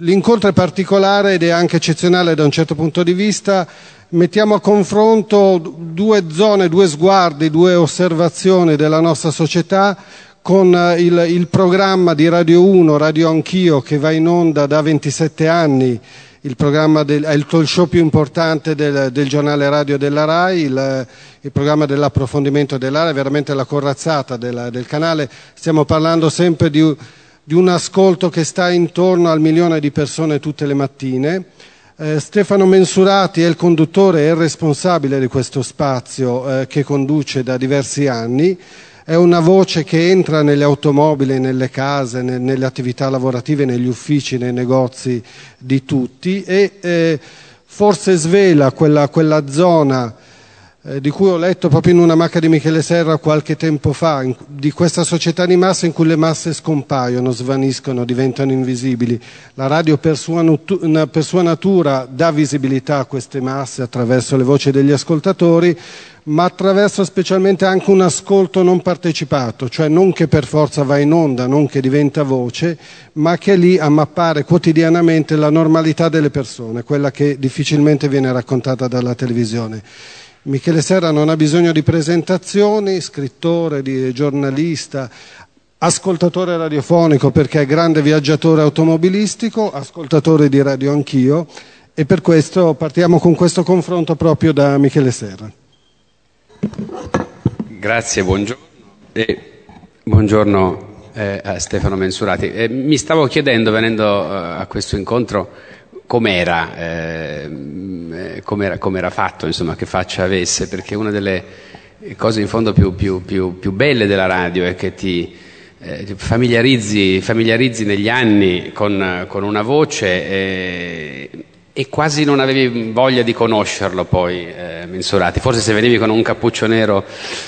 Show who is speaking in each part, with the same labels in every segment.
Speaker 1: L'incontro è particolare ed è anche eccezionale da un certo punto di vista. Mettiamo a confronto due zone, due sguardi, due osservazioni della nostra società con il, il programma di Radio 1, Radio Anch'io, che va in onda da 27 anni, il programma del, è il talk show più importante del, del giornale radio della RAI, il, il programma dell'approfondimento della RAI, veramente la corazzata della, del canale. Stiamo parlando sempre di di un ascolto che sta intorno al milione di persone tutte le mattine. Eh, Stefano Mensurati è il conduttore e il responsabile di questo spazio eh, che conduce da diversi anni. È una voce che entra nelle automobili, nelle case, ne, nelle attività lavorative, negli uffici, nei negozi di tutti e eh, forse svela quella, quella zona di cui ho letto proprio in una macchina di Michele Serra qualche tempo fa, di questa società di massa in cui le masse scompaiono, svaniscono, diventano invisibili. La radio per sua, per sua natura dà visibilità a queste masse attraverso le voci degli ascoltatori, ma attraverso specialmente anche un ascolto non partecipato, cioè non che per forza va in onda, non che diventa voce, ma che è lì a mappare quotidianamente la normalità delle persone, quella che difficilmente viene raccontata dalla televisione. Michele Serra non ha bisogno di presentazioni, scrittore, di giornalista, ascoltatore radiofonico perché è grande viaggiatore automobilistico, ascoltatore di radio anch'io e per questo partiamo con questo confronto proprio da Michele Serra.
Speaker 2: Grazie, buongiorno. E buongiorno eh, a Stefano Mensurati. Eh, mi stavo chiedendo, venendo eh, a questo incontro, com'era, eh, com'era, com'era fatto, insomma, che faccia avesse, perché una delle cose in fondo più, più, più, più belle della radio è che ti eh, familiarizzi, familiarizzi, negli anni con, con una voce e, e quasi non avevi voglia di conoscerlo poi, eh, Mensurati. Forse se venivi con un cappuccio nero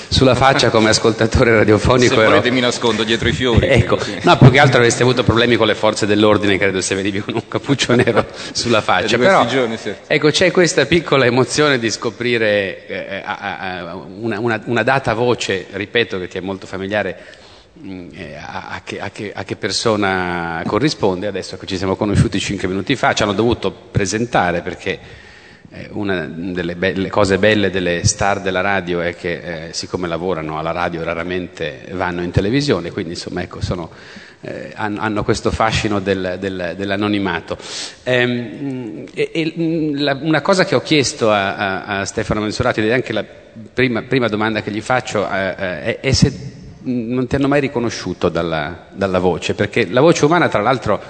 Speaker 2: sulla faccia come ascoltatore radiofonico...
Speaker 3: Se
Speaker 2: ero...
Speaker 3: volete mi nascondo dietro i fiori.
Speaker 2: ecco, no, più che altro avresti avuto problemi con le forze dell'ordine, credo, se venivi con un cappuccio nero sulla faccia. Però,
Speaker 3: giorni, sì.
Speaker 2: ecco, c'è questa piccola emozione di scoprire eh, una, una, una data voce, ripeto, che ti è molto familiare, eh, a, che, a, che, a, che, persona corrisponde. Adesso che ci siamo conosciuti cinque minuti fa, ci hanno dovuto presentare perché eh, una delle be- cose belle delle star della radio è che eh, siccome lavorano alla radio raramente vanno in televisione, quindi insomma ecco, sono, eh, hanno questo fascino del, del, dell'anonimato. Ehm, e, e, mm, la, una cosa che ho chiesto a, a Stefano Mensurati ed è anche la prima, prima domanda che gli faccio eh, è, è se non ti hanno mai riconosciuto dalla, dalla, voce, perché la voce umana, tra l'altro,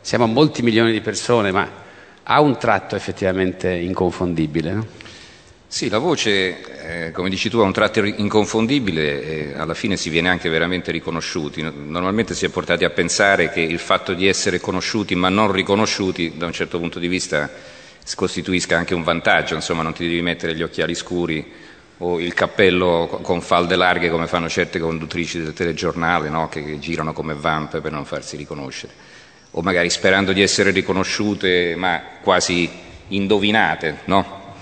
Speaker 2: siamo molti milioni di persone, ma ha un tratto effettivamente inconfondibile. No?
Speaker 3: Sì, la voce, eh, come dici tu, ha un tratto inconfondibile e alla fine si viene anche veramente riconosciuti. Normalmente si è portati a pensare che il fatto di essere conosciuti ma non riconosciuti, da un certo punto di vista, costituisca anche un vantaggio, insomma non ti devi mettere gli occhiali scuri o il cappello con falde larghe come fanno certe conduttrici del telegiornale no? che, che, girano come vampe per non farsi riconoscere o magari sperando di essere riconosciute ma quasi indovinate no?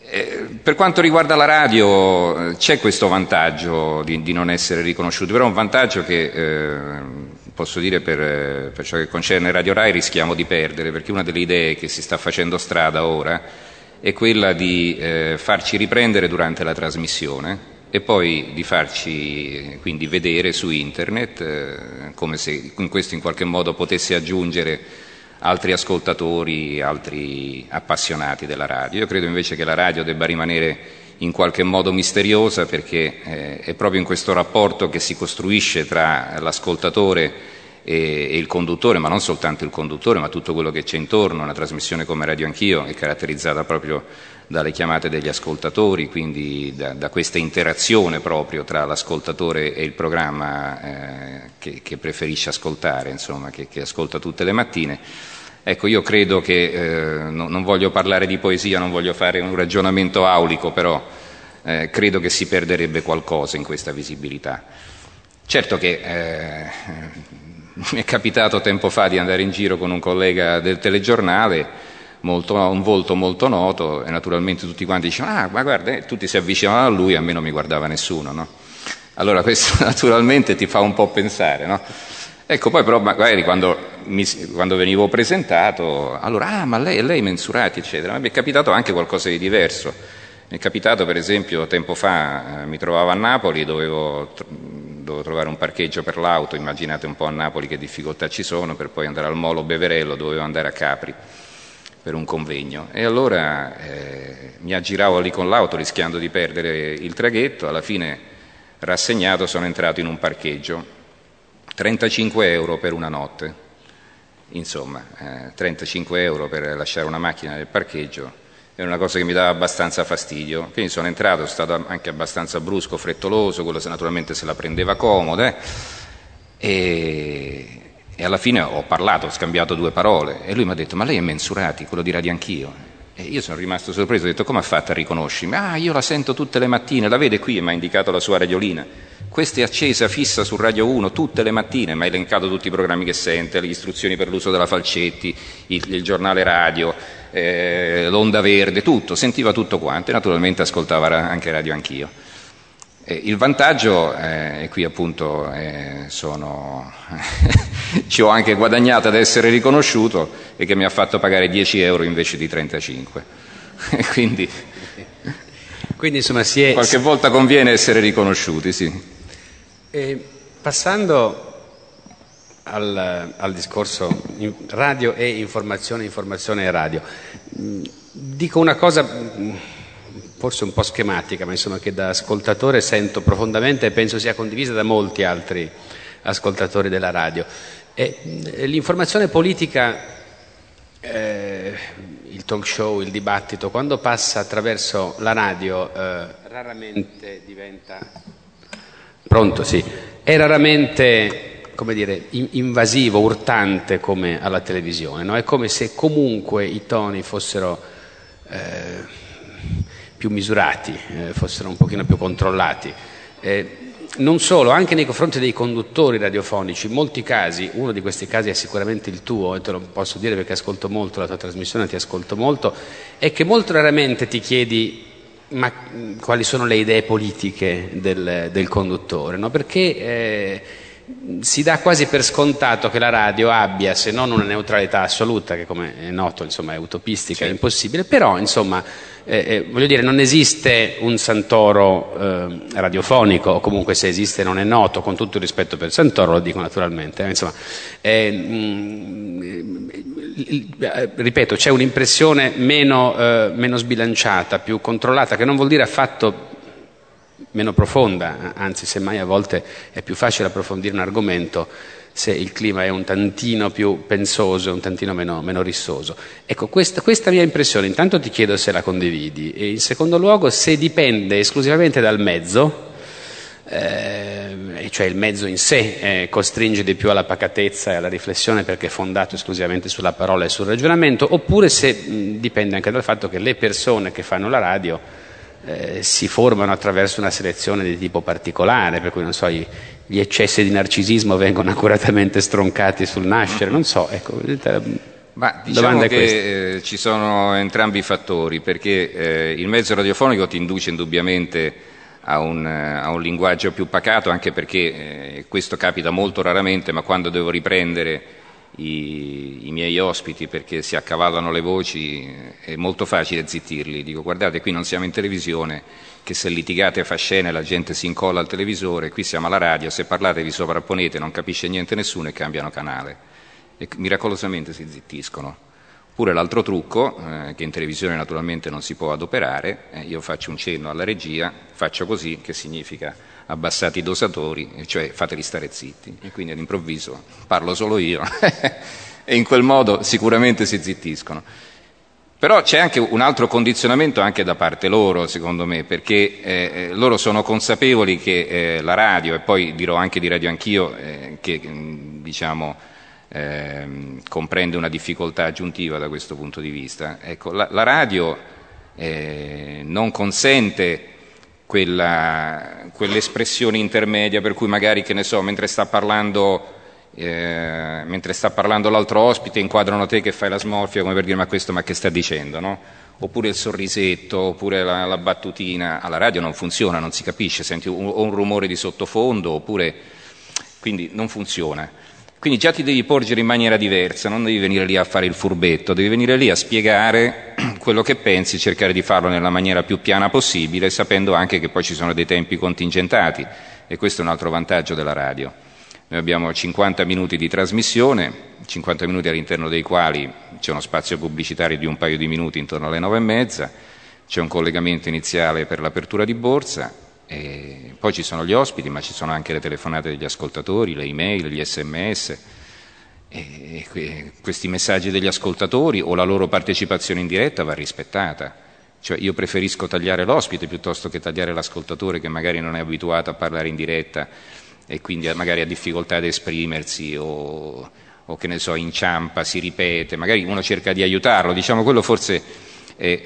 Speaker 3: eh, per quanto riguarda la radio c'è questo vantaggio di, di, non essere riconosciuti però è un vantaggio che eh, posso dire per, per ciò che concerne Radio Rai rischiamo di perdere perché una delle idee che si sta facendo strada ora è quella di eh, farci riprendere durante la trasmissione e poi di farci quindi vedere su internet eh, come se in questo in qualche modo potesse aggiungere altri ascoltatori, altri appassionati della radio. Io credo invece che la radio debba rimanere in qualche modo misteriosa perché eh, è proprio in questo rapporto che si costruisce tra l'ascoltatore e, e, il conduttore, ma non soltanto il conduttore, ma tutto quello che c'è intorno. Una trasmissione come Radio Anch'io è caratterizzata proprio dalle chiamate degli ascoltatori, quindi da, da questa interazione proprio tra l'ascoltatore e il programma eh, che, che, preferisce ascoltare, insomma, che, che, ascolta tutte le mattine. Ecco, io credo che, eh, no, non voglio parlare di poesia, non voglio fare un ragionamento aulico, però eh, credo che si perderebbe qualcosa in questa visibilità. Certo che eh, mi è capitato tempo fa di andare in giro con un collega del telegiornale, molto, un volto molto noto, e naturalmente tutti quanti dicevano, ah, ma guarda, eh, tutti si avvicinavano a lui, a me non mi guardava nessuno, no? Allora questo naturalmente ti fa un po' pensare, no? Ecco, poi però magari quando, mi, quando venivo presentato, allora, ah, ma lei, lei mensurati, eccetera. Ma mi è capitato anche qualcosa di diverso. Mi è capitato, per esempio, tempo fa eh, mi trovavo a Napoli, dovevo, dovevo, trovare un parcheggio per l'auto, immaginate un po' a Napoli che difficoltà ci sono, per poi andare al Molo Beverello, dovevo andare a Capri per un convegno. E allora eh, mi aggiravo lì con l'auto rischiando di perdere il traghetto, alla fine rassegnato sono entrato in un parcheggio 35 euro per una notte, insomma, eh, 35 euro per lasciare una macchina nel parcheggio è una cosa che mi dava abbastanza fastidio, quindi sono entrato, sono stato anche abbastanza brusco, frettoloso, quello se naturalmente se la prendeva comoda e, e alla fine ho parlato, ho scambiato due parole e lui mi ha detto ma lei è Mensurati, quello di Radio Anch'io? E io sono rimasto sorpreso, ho detto come ha fatto a riconoscermi? Ah, io la sento tutte le mattine, la vede qui e mi ha indicato la sua radiolina. Questa è accesa, fissa su Radio 1 tutte le mattine, mi ha elencato tutti i programmi che sente, le istruzioni per l'uso della falcetti, il, il giornale radio, eh, l'onda verde, tutto, sentiva tutto quanto e naturalmente ascoltava anche radio anch'io. Eh, il vantaggio, eh, e qui appunto eh, sono ci ho anche guadagnato ad essere riconosciuto e che mi ha fatto pagare 10 euro invece di 35. Quindi,
Speaker 2: Quindi insomma, è...
Speaker 3: qualche volta conviene essere riconosciuti, sì.
Speaker 2: E passando al, al, discorso radio e informazione, informazione e radio, dico una cosa forse un po' schematica, ma insomma che da ascoltatore sento profondamente e penso sia condivisa da molti altri ascoltatori della radio. E, eh, l'informazione politica, eh, il talk show, il dibattito, quando passa attraverso la radio eh, raramente diventa... Pronto, sì. È raramente come dire, invasivo, urtante come alla televisione. No? È come se comunque i toni fossero eh, più misurati, eh, fossero un pochino più controllati. Eh, non solo, anche nei confronti dei conduttori radiofonici, in molti casi, uno di questi casi è sicuramente il tuo, e te lo posso dire perché ascolto molto la tua trasmissione, ti ascolto molto, è che molto raramente ti chiedi ma quali sono le idee politiche del, del conduttore, no? perché eh, si dà quasi per scontato che la radio abbia, se non una neutralità assoluta, che come è noto insomma, è utopistica, è impossibile, però insomma, eh, eh, voglio dire, non esiste un Santoro eh, radiofonico, o comunque se esiste non è noto, con tutto il rispetto per Santoro, lo dico naturalmente. Eh, insomma, eh, eh, ripeto, c'è un'impressione meno, meno sbilanciata, più controllata, che non vuol dire affatto meno profonda, anzi semmai a volte è più facile approfondire un argomento se il clima è un tantino più pensoso, un tantino meno, meno rissoso. Ecco, questa, questa, mia impressione, intanto ti chiedo se la condividi e in secondo luogo se dipende esclusivamente dal mezzo, eh, cioè il mezzo in sé eh, costringe di più alla pacatezza e alla riflessione perché è fondato esclusivamente sulla parola e sul ragionamento, oppure se mh, dipende anche dal fatto che le persone che fanno la radio eh, si formano attraverso una selezione di tipo particolare, per cui non so, gli, gli eccessi di narcisismo vengono accuratamente stroncati sul nascere, non so, ecco,
Speaker 3: ma diciamo che eh, ci sono entrambi i fattori, perché eh, il mezzo radiofonico ti induce indubbiamente a un, a un linguaggio più pacato, anche perché eh, questo capita molto raramente, ma quando devo riprendere i, i, miei ospiti perché si accavallano le voci, è molto facile zittirli. Dico guardate qui non siamo in televisione, che se litigate fa scene la gente si incolla al televisore, qui siamo alla radio, se parlate vi sovrapponete, non capisce niente nessuno e cambiano canale. E miracolosamente si zittiscono. Oppure l'altro trucco, eh, che in televisione naturalmente non si può adoperare, eh, io faccio un cenno alla regia, faccio così, che significa abbassate i dosatori, cioè fateli stare zitti. E quindi all'improvviso parlo solo io e in quel modo sicuramente si zittiscono. Però c'è anche un altro condizionamento anche da parte loro, secondo me, perché eh, eh loro sono consapevoli che eh, la radio, e poi dirò anche di radio anch'io, eh, che diciamo, ehm, comprende una difficoltà aggiuntiva da questo punto di vista. Ecco, la, la radio eh, non consente quella, quell'espressione intermedia per cui magari, che ne so, mentre sta parlando, eh, mentre sta parlando l'altro ospite inquadrano te che fai la smorfia come per dire ma questo ma che sta dicendo, no? Oppure il sorrisetto, oppure la, la, battutina, alla radio non funziona, non si capisce, senti un, un rumore di sottofondo, oppure quindi non funziona. Quindi già ti devi porgere in maniera diversa, non devi venire lì a fare il furbetto, devi venire lì a spiegare quello che pensi, cercare di farlo nella maniera più piana possibile, sapendo anche che poi ci sono dei tempi contingentati e questo è un altro vantaggio della radio. Noi abbiamo 50 minuti di trasmissione, 50 minuti all'interno dei quali c'è uno spazio pubblicitario di un paio di minuti intorno alle nove e mezza, c'è un collegamento iniziale per l'apertura di borsa, poi ci sono gli ospiti, ma ci sono anche le telefonate degli ascoltatori, le email, gli sms, e questi messaggi degli ascoltatori o la loro partecipazione in diretta va rispettata. Cioè io preferisco tagliare l'ospite piuttosto che tagliare l'ascoltatore che magari non è abituato a parlare in diretta e quindi magari ha difficoltà ad esprimersi o, o che ne so, inciampa, si ripete, magari uno cerca di aiutarlo, diciamo quello forse è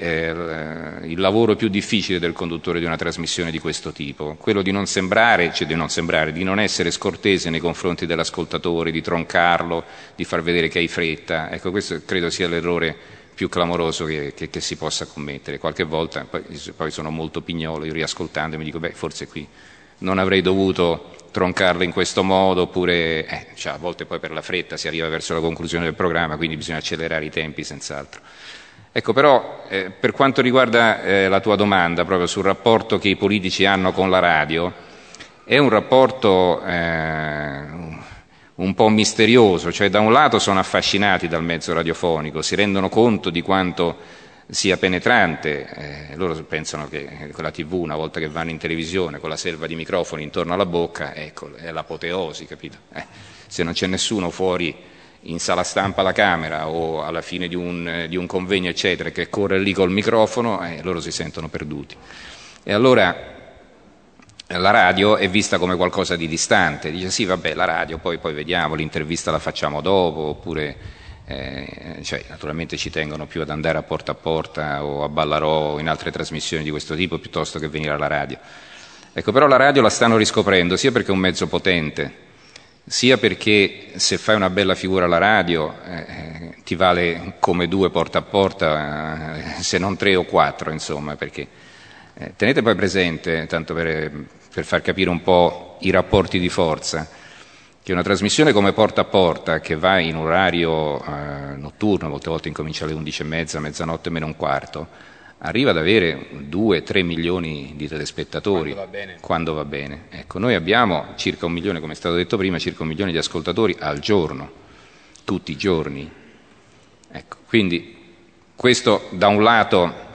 Speaker 3: eh, il lavoro più difficile del conduttore di una trasmissione di questo tipo, quello di non sembrare, cioè di non sembrare, di non essere scortese nei confronti dell'ascoltatore, di troncarlo, di far vedere che hai fretta. Ecco, questo credo sia l'errore più clamoroso che, che, che si possa commettere. Qualche volta, poi, poi sono molto pignolo, io riascoltando mi dico, beh, forse qui non avrei dovuto troncarlo in questo modo, oppure eh, cioè, a volte poi per la fretta si arriva verso la conclusione del programma, quindi bisogna accelerare i tempi senz'altro. Ecco, però, eh, per quanto riguarda eh, la tua domanda proprio sul rapporto che i politici hanno con la radio, è un rapporto eh, un po' misterioso, cioè da un lato sono affascinati dal mezzo radiofonico, si rendono conto di quanto sia penetrante, eh, loro pensano che con la tv una volta che vanno in televisione con la selva di microfoni intorno alla bocca, ecco, è l'apoteosi, capito? Eh, se non c'è nessuno fuori in sala stampa alla Camera o alla fine di un, di un convegno, eccetera, che corre lì col microfono, eh, loro si sentono perduti. E allora la radio è vista come qualcosa di distante, dice sì vabbè la radio poi, poi vediamo, l'intervista la facciamo dopo, oppure eh, cioè, naturalmente ci tengono più ad andare a porta a porta o a Ballarò o in altre trasmissioni di questo tipo piuttosto che venire alla radio. Ecco, però la radio la stanno riscoprendo sia perché è un mezzo potente, sia perché se fai una bella figura alla radio eh, ti vale come due porta a porta, eh, se non tre o quattro, insomma, perché eh, tenete poi presente, tanto per, per, far capire un po' i rapporti di forza, che una trasmissione come Porta a Porta, che va in orario eh, notturno, molte volte incomincia alle 11.30, mezzanotte meno un quarto, arriva ad avere 2-3 milioni di telespettatori
Speaker 2: quando va bene.
Speaker 3: Quando va bene. Ecco, noi abbiamo circa un milione, come è stato detto prima, circa un milione di ascoltatori al giorno, tutti i giorni. Ecco, quindi questo da un lato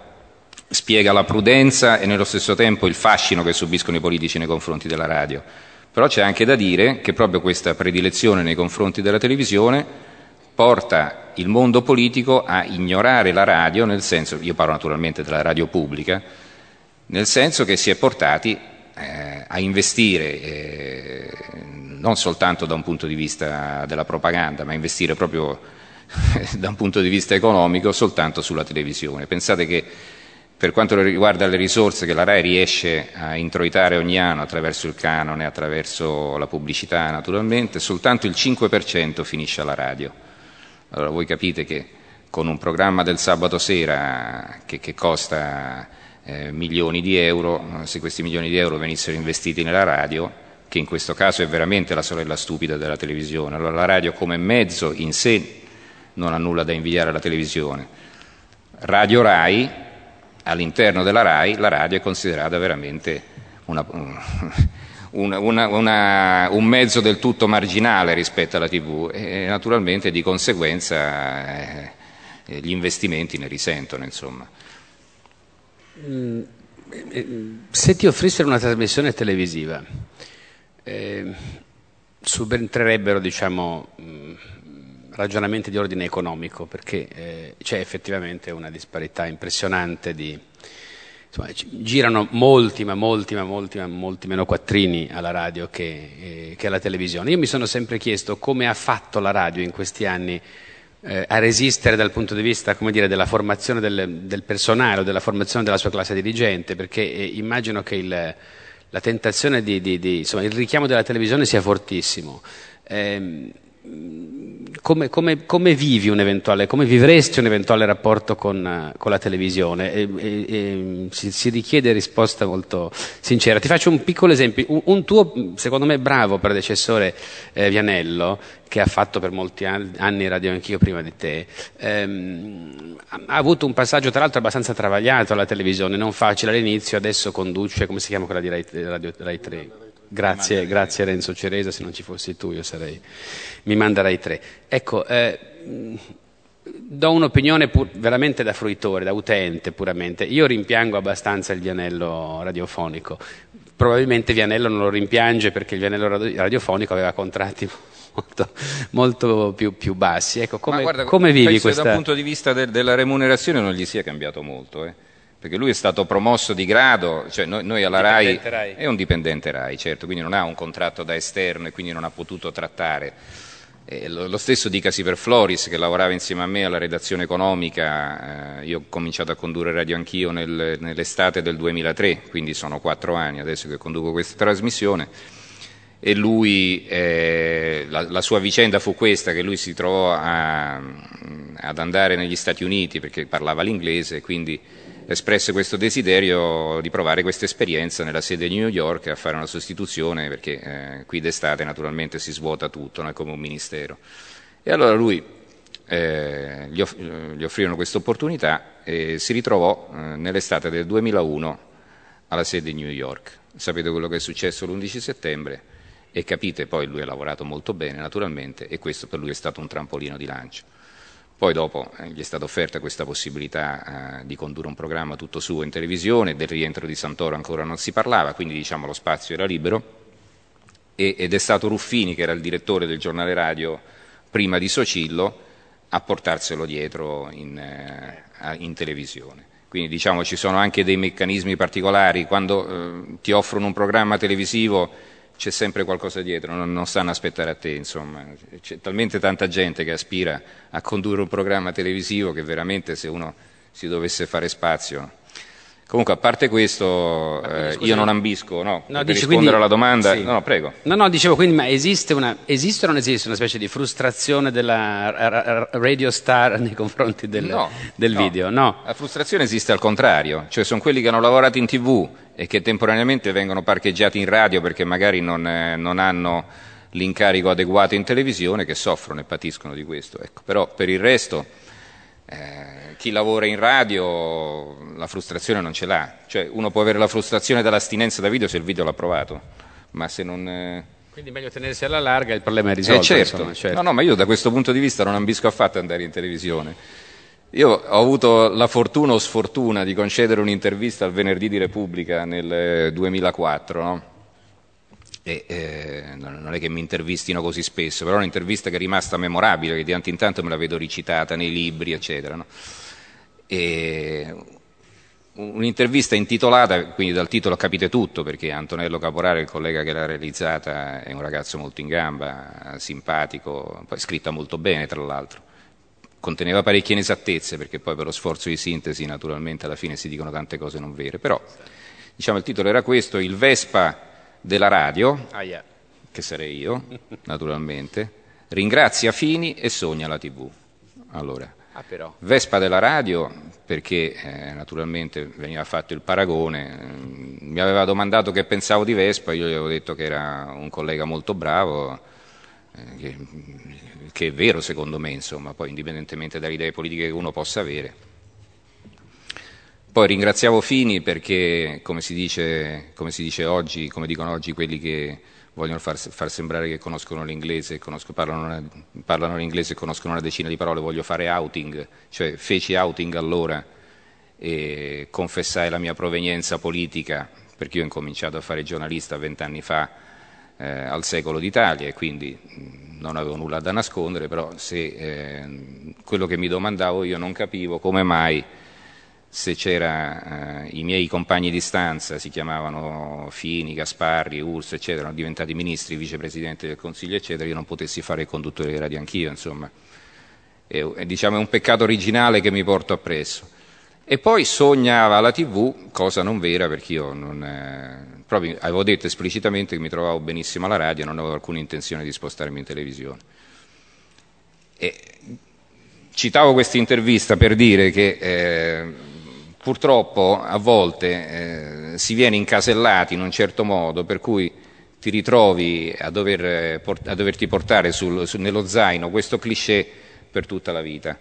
Speaker 3: spiega la prudenza e nello stesso tempo il fascino che subiscono i politici nei confronti della radio. Però c'è anche da dire che proprio questa predilezione nei confronti della televisione porta il mondo politico a ignorare la radio, nel senso, io parlo naturalmente della radio pubblica, nel senso che si è portati eh, a investire eh, non soltanto da un punto di vista della propaganda, ma investire proprio da un punto di vista economico soltanto sulla televisione. Pensate che per quanto riguarda le risorse che la RAI riesce a introitare ogni anno attraverso il canone, attraverso la pubblicità naturalmente, soltanto il 5% finisce alla radio. Allora voi capite che con un programma del sabato sera che, che costa eh, milioni di euro, se questi milioni di euro venissero investiti nella radio, che in questo caso è veramente la sorella stupida della televisione, allora la radio come mezzo in sé non ha nulla da invidiare alla televisione. Radio Rai, all'interno della Rai, la radio è considerata veramente una, una, una, un mezzo del tutto marginale rispetto alla TV e naturalmente di conseguenza eh, gli investimenti ne risentono. Insomma.
Speaker 2: Mm, eh, se ti offrissero una trasmissione televisiva, eh, subentrerebbero diciamo, mm, ragionamenti di ordine economico, perché eh, c'è effettivamente una disparità impressionante di insomma, girano molti, ma molti, ma molti, ma molti meno quattrini alla radio che, eh, che, alla televisione. Io mi sono sempre chiesto come ha fatto la radio in questi anni eh, a resistere dal punto di vista dire, della formazione del, del, personale o della formazione della sua classe dirigente, perché eh, immagino che il, la tentazione di, di, di, insomma, il richiamo della televisione sia fortissimo. Eh, come, come, come, vivi un eventuale, come vivresti un eventuale rapporto con, con la televisione? E, e, e, si, si, richiede risposta molto sincera. Ti faccio un piccolo esempio. Un, un tuo, secondo me, bravo predecessore eh, Vianello, che ha fatto per molti anni radio anch'io prima di te, ehm, ha avuto un passaggio tra l'altro abbastanza travagliato alla televisione, non facile all'inizio, adesso conduce, come si chiama quella di Rai, Radio, Rai 3? Grazie, grazie Renzo Ceresa, se non ci fossi tu io sarei, mi manderai tre. Ecco, eh, do un'opinione pur, veramente da fruitore, da utente puramente. Io rimpiango abbastanza il Vianello radiofonico. Probabilmente Vianello non lo rimpiange perché il Vianello radiofonico aveva contratti molto, molto più, più, bassi. Ecco, come, guarda, come vivi questa...
Speaker 3: Dal punto di vista de, della remunerazione non gli sia cambiato molto. Eh perché lui è stato promosso di grado, cioè noi, noi alla RAI, RAI, è un dipendente RAI, certo, quindi non ha un contratto da esterno e quindi non ha potuto trattare. Eh, lo, lo, stesso dicasi per Floris che lavorava insieme a me alla redazione economica, eh, io ho cominciato a condurre radio anch'io nel, nell'estate del 2003, quindi sono quattro anni adesso che conduco questa trasmissione e lui, eh, la, la, sua vicenda fu questa, che lui si trovò a, ad andare negli Stati Uniti perché parlava l'inglese, quindi espresse questo desiderio di provare questa esperienza nella sede di New York a fare una sostituzione perché eh, qui d'estate naturalmente si svuota tutto, non è come un ministero. E allora lui eh, gli, off- gli, offrirono questa opportunità e si ritrovò eh, nell'estate del 2001 alla sede di New York. Sapete quello che è successo l'11 settembre e capite poi lui ha lavorato molto bene naturalmente e questo per lui è stato un trampolino di lancio. Poi dopo eh, gli è stata offerta questa possibilità eh, di condurre un programma tutto suo in televisione, del rientro di Santoro ancora non si parlava, quindi diciamo lo spazio era libero e, ed è stato Ruffini, che era il direttore del giornale radio prima di Socillo, a portarselo dietro in, eh, in televisione. Quindi diciamo ci sono anche dei meccanismi particolari, quando eh, ti offrono un programma televisivo c'è sempre qualcosa dietro, non, non, stanno aspettare a te, insomma. C'è talmente tanta gente che aspira a condurre un programma televisivo che veramente se uno si dovesse fare spazio Comunque, a parte questo, eh, io non ambisco no, no, per rispondere quindi, alla domanda. Sì. No, no, prego.
Speaker 2: No, no, dicevo, quindi, ma esiste, una, esiste o non esiste una specie di frustrazione della radio star nei confronti del, no, del video? No.
Speaker 3: La frustrazione esiste al contrario, cioè sono quelli che hanno lavorato in tv e che temporaneamente vengono parcheggiati in radio perché magari non, eh, non hanno l'incarico adeguato in televisione che soffrono e patiscono di questo. Ecco. Però per il resto eh, chi lavora in radio la frustrazione non ce l'ha, cioè uno può avere la frustrazione dall'astinenza da video se il video l'ha provato, ma se non... Eh...
Speaker 2: Quindi meglio tenersi alla larga e il problema è risolto.
Speaker 3: Eh certo. Insomma, certo. No, no, ma io da questo punto di vista non ambisco affatto andare in televisione. Io ho avuto la fortuna o sfortuna di concedere un'intervista al venerdì di Repubblica nel 2004, no? E, eh, non è che mi intervistino così spesso, però è un'intervista che è rimasta memorabile, che di tanto in tanto me la vedo recitata nei libri, eccetera. No? un'intervista intitolata, quindi dal titolo capite tutto, perché Antonello Caporale, il collega che l'ha realizzata, è un ragazzo molto in gamba, simpatico, poi scritta molto bene tra l'altro. Conteneva parecchie inesattezze, perché poi per lo sforzo di sintesi naturalmente alla fine si dicono tante cose non vere, però diciamo, il titolo era questo, il Vespa della radio, che sarei io, naturalmente, ringrazia Fini e sogna la TV. Allora, ah, Vespa della radio, perché eh, naturalmente veniva fatto il paragone, eh, mi aveva domandato che pensavo di Vespa, io gli avevo detto che era un collega molto bravo, eh, che, che, è vero secondo me, insomma, poi indipendentemente dalle idee politiche che uno possa avere. Poi ringraziavo Fini perché, come si dice, come si dice oggi, come dicono oggi quelli che vogliono far, far sembrare che conoscono l'inglese, conosco, parlano, parlano, l'inglese e conoscono una decina di parole, voglio fare outing, cioè feci outing allora e confessai la mia provenienza politica, perché io ho incominciato a fare giornalista vent'anni fa eh, al secolo d'Italia e quindi non avevo nulla da nascondere, però se eh, quello che mi domandavo io non capivo come mai se c'era eh, i miei compagni di stanza, si chiamavano Fini, Gasparri, Urso, eccetera, erano diventati ministri, vicepresidenti del Consiglio, eccetera, io non potessi fare il conduttore di radio anch'io, insomma. È, è, diciamo, è un peccato originale che mi porto appresso. E poi sognava la TV, cosa non vera perché io non, eh, proprio avevo detto esplicitamente che mi trovavo benissimo alla radio e non avevo alcuna intenzione di spostarmi in televisione. E citavo questa intervista per dire che eh, purtroppo a volte eh, si viene incasellati in un certo modo per cui ti ritrovi a, dover, a doverti portare sul, sul, nello zaino questo cliché per tutta la vita.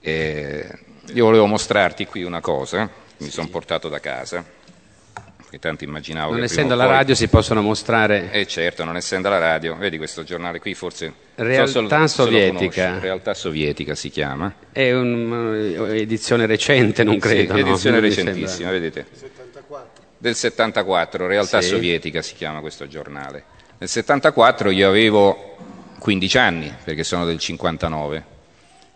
Speaker 3: Eh, io volevo mostrarti qui una cosa, mi sono portato da casa, tanto immaginavo
Speaker 2: non
Speaker 3: che
Speaker 2: essendo
Speaker 3: la
Speaker 2: radio si possono mostrare...
Speaker 3: Eh certo, non essendo la radio, vedi questo giornale qui forse...
Speaker 2: Realtà so sovietica.
Speaker 3: Realtà sovietica si chiama.
Speaker 2: È un'edizione recente, non credo.
Speaker 3: Sì, edizione
Speaker 2: no?
Speaker 3: recentissima, vedete. 74. Del 74, Realtà sì. sovietica si chiama questo giornale. Nel 74 io avevo 15 anni, perché sono del 59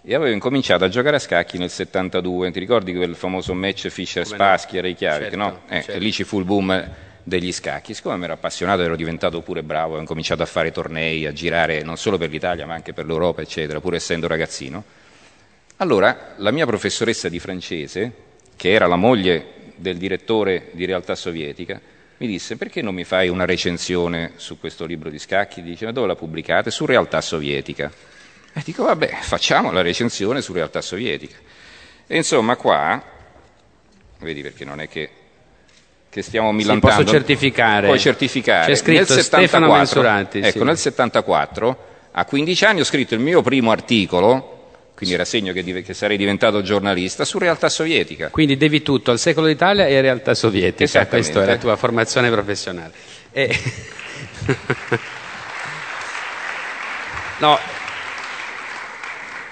Speaker 3: e avevo incominciato a giocare a scacchi nel 72, ti ricordi quel famoso match Fischer-Spassky a Reykjavik, certo, no? Eh, certo. Lì ci fu il boom degli scacchi, siccome mi ero appassionato ero diventato pure bravo, ho incominciato a fare tornei, a girare non solo per l'Italia ma anche per l'Europa, eccetera, pur essendo ragazzino. Allora la mia professoressa di francese, che era la moglie del direttore di Realtà Sovietica, mi disse perché non mi fai una recensione su questo libro di scacchi? Dice ma dove la pubblicate? Su Realtà Sovietica. E dico, vabbè, facciamo la recensione su realtà sovietica. E insomma qua, vedi perché non è che, che stiamo millantando.
Speaker 2: Sì, posso certificare.
Speaker 3: Puoi certificare.
Speaker 2: C'è scritto
Speaker 3: nel 74,
Speaker 2: Stefano Mensurati.
Speaker 3: Ecco,
Speaker 2: sì.
Speaker 3: nel 74, a 15 anni ho scritto il mio primo articolo, quindi era segno che, che, sarei diventato giornalista, su realtà sovietica.
Speaker 2: Quindi devi tutto al secolo d'Italia e a realtà sovietica, questa è la tua formazione professionale. E... no,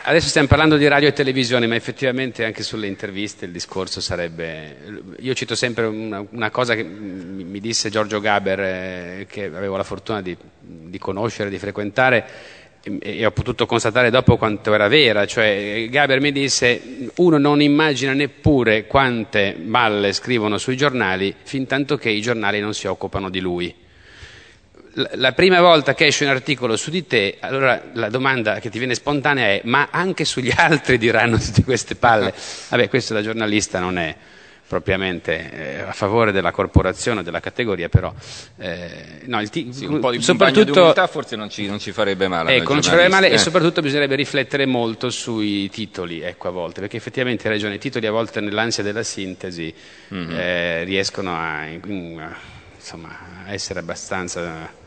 Speaker 2: Adesso stiamo parlando di radio e televisione, ma effettivamente anche sulle interviste il discorso sarebbe... Io cito sempre una, una cosa che mi disse Giorgio Gaber, eh, che avevo la fortuna di, di conoscere, di frequentare, e, e ho potuto constatare dopo quanto era vera. Cioè, Gaber mi disse, uno non immagina neppure quante balle scrivono sui giornali, fin tanto che i giornali non si occupano di lui la prima volta che esce un articolo su di te, allora la domanda che ti viene spontanea è: ma anche sugli altri diranno tutte queste palle? Vabbè, questo da giornalista non è propriamente eh, a favore della corporazione o della categoria, però eh, no, il
Speaker 3: t- sì, un po' di soprattutto di umiltà forse non ci, non ci, farebbe male.
Speaker 2: Ecco, non ci farebbe male eh. e soprattutto bisognerebbe riflettere molto sui titoli, ecco, a volte, perché effettivamente hai ragione, i titoli a volte nell'ansia della sintesi mm-hmm. riescono a, a, insomma, a essere abbastanza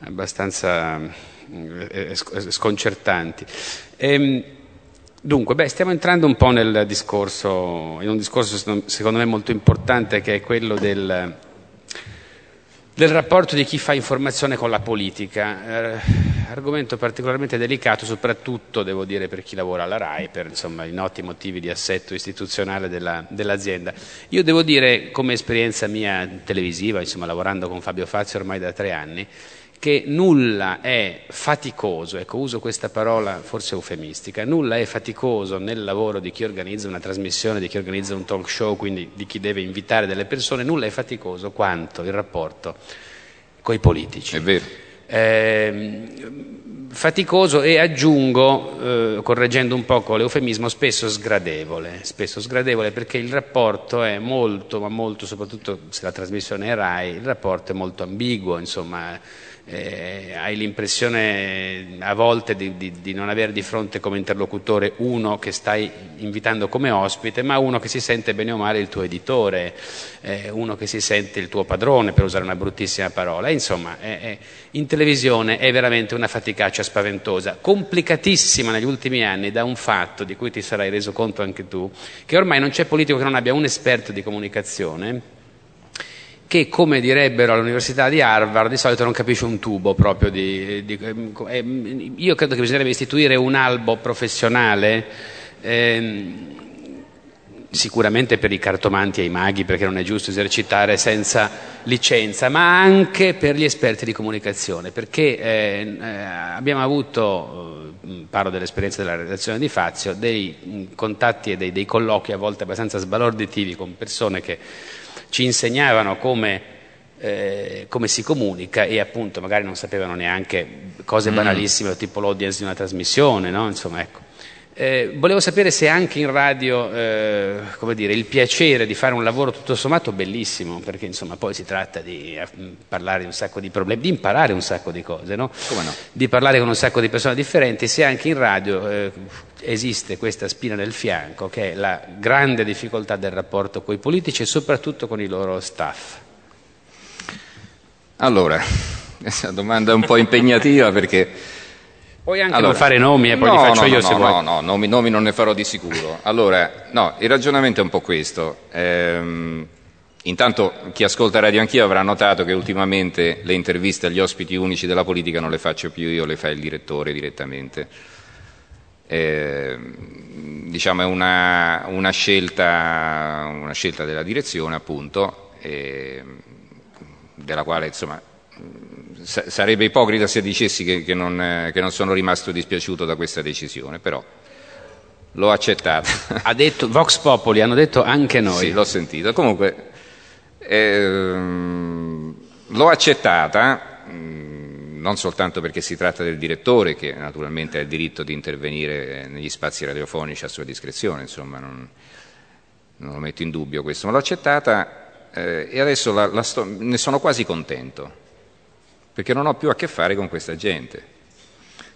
Speaker 2: abbastanza eh, sconcertanti. Ehm, dunque, beh, stiamo entrando un po' nel discorso, in un discorso secondo me molto importante che è quello del, del rapporto di chi fa informazione con la politica, eh, argomento particolarmente delicato, soprattutto devo dire per chi lavora alla RAI, per insomma, i noti motivi di assetto istituzionale della, dell'azienda. Io devo dire, come esperienza mia televisiva, insomma, lavorando con Fabio Fazio ormai da tre anni, che nulla è faticoso, ecco uso questa parola forse eufemistica, nulla è faticoso nel lavoro di chi organizza una trasmissione, di chi organizza un talk show, quindi di chi deve invitare delle persone, nulla è faticoso quanto il rapporto con i politici.
Speaker 3: È vero.
Speaker 2: Eh, faticoso e aggiungo, eh, correggendo un poco l'eufemismo, spesso sgradevole, spesso sgradevole perché il rapporto è molto, ma molto, soprattutto se la trasmissione è RAI, il rapporto è molto ambiguo, insomma eh, hai l'impressione a volte di, di, di, non avere di fronte come interlocutore uno che stai invitando come ospite, ma uno che si sente bene o male il tuo editore, eh, uno che si sente il tuo padrone, per usare una bruttissima parola. Insomma, eh, in televisione è veramente una faticaccia spaventosa, complicatissima negli ultimi anni da un fatto di cui ti sarai reso conto anche tu, che ormai non c'è politico che non abbia un esperto di comunicazione che, come direbbero all'Università di Harvard, di solito non capisce un tubo proprio di... di eh, io credo che bisognerebbe istituire un albo professionale, eh, sicuramente per i cartomanti e i maghi, perché non è giusto esercitare senza licenza, ma anche per gli esperti di comunicazione, perché eh, eh abbiamo avuto, eh, parlo dell'esperienza della redazione di Fazio, dei contatti e dei, dei colloqui a volte abbastanza sbalorditivi con persone che ci insegnavano come, eh, come, si comunica e appunto magari non sapevano neanche cose mm. banalissime tipo l'audience di una trasmissione, no? Insomma, ecco. Eh, volevo sapere se anche in radio, eh, come dire, il piacere di fare un lavoro tutto sommato bellissimo, perché insomma poi si tratta di eh, parlare di un sacco di problemi, di imparare un sacco di cose, no?
Speaker 3: no?
Speaker 2: di parlare con un sacco di persone differenti, se anche in radio eh, esiste questa spina nel fianco, che è la grande difficoltà del rapporto con i politici e soprattutto con i loro staff.
Speaker 3: Allora, questa domanda è un po' impegnativa perché
Speaker 2: Puoi anche allora, non fare nomi e poi no, li faccio
Speaker 3: no,
Speaker 2: io
Speaker 3: no,
Speaker 2: se
Speaker 3: no,
Speaker 2: vuoi.
Speaker 3: No, no, nomi, nomi, non ne farò di sicuro. Allora, no, il ragionamento è un po' questo. Ehm, intanto chi ascolta Radio Anch'io avrà notato che ultimamente le interviste agli ospiti unici della politica non le faccio più io, le fa il direttore direttamente. Ehm, diciamo è una, una, scelta, una, scelta, della direzione appunto, ehm, della quale insomma sarebbe ipocrita se dicessi che, che, non, che, non, sono rimasto dispiaciuto da questa decisione, però l'ho accettata.
Speaker 2: Ha detto Vox Popoli, hanno detto anche noi.
Speaker 3: Sì, l'ho sentito. Comunque, ehm, l'ho accettata, mm, non soltanto perché si tratta del direttore, che naturalmente ha il diritto di intervenire negli spazi radiofonici a sua discrezione, insomma, non, non lo metto in dubbio questo, ma l'ho accettata eh, e adesso la, la sto, ne sono quasi contento perché non ho più a che fare con questa gente.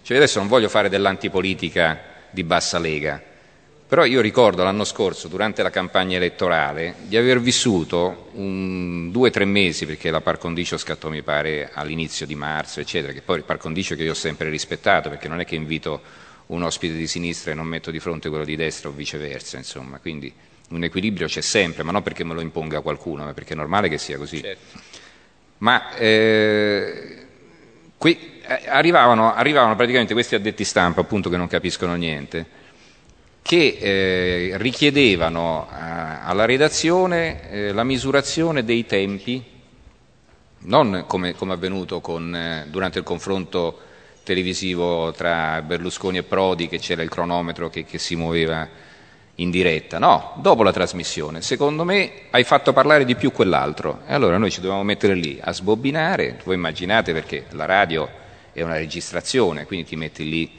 Speaker 3: Cioè adesso non voglio fare dell'antipolitica di bassa lega, però io ricordo l'anno scorso, durante la campagna elettorale, di aver vissuto un, due o tre mesi, perché la par condicio scattò mi pare all'inizio di marzo, eccetera, che poi il par condicio che io ho sempre rispettato, perché non è che invito un ospite di sinistra e non metto di fronte quello di destra o viceversa, insomma, quindi un equilibrio c'è sempre, ma non perché me lo imponga qualcuno, ma perché è normale che sia così. Certo. Ma eh, qui eh, arrivavano, arrivavano, praticamente questi addetti stampa, appunto che non capiscono niente, che eh, richiedevano a, alla redazione eh, la misurazione dei tempi, non come, come avvenuto con, eh, durante il confronto televisivo tra Berlusconi e Prodi, che c'era il cronometro che, che si muoveva in diretta, no, dopo la trasmissione. Secondo me hai fatto parlare di più quell'altro. E allora noi ci dovevamo mettere lì a sbobbinare, voi immaginate perché la radio è una registrazione, quindi ti metti lì,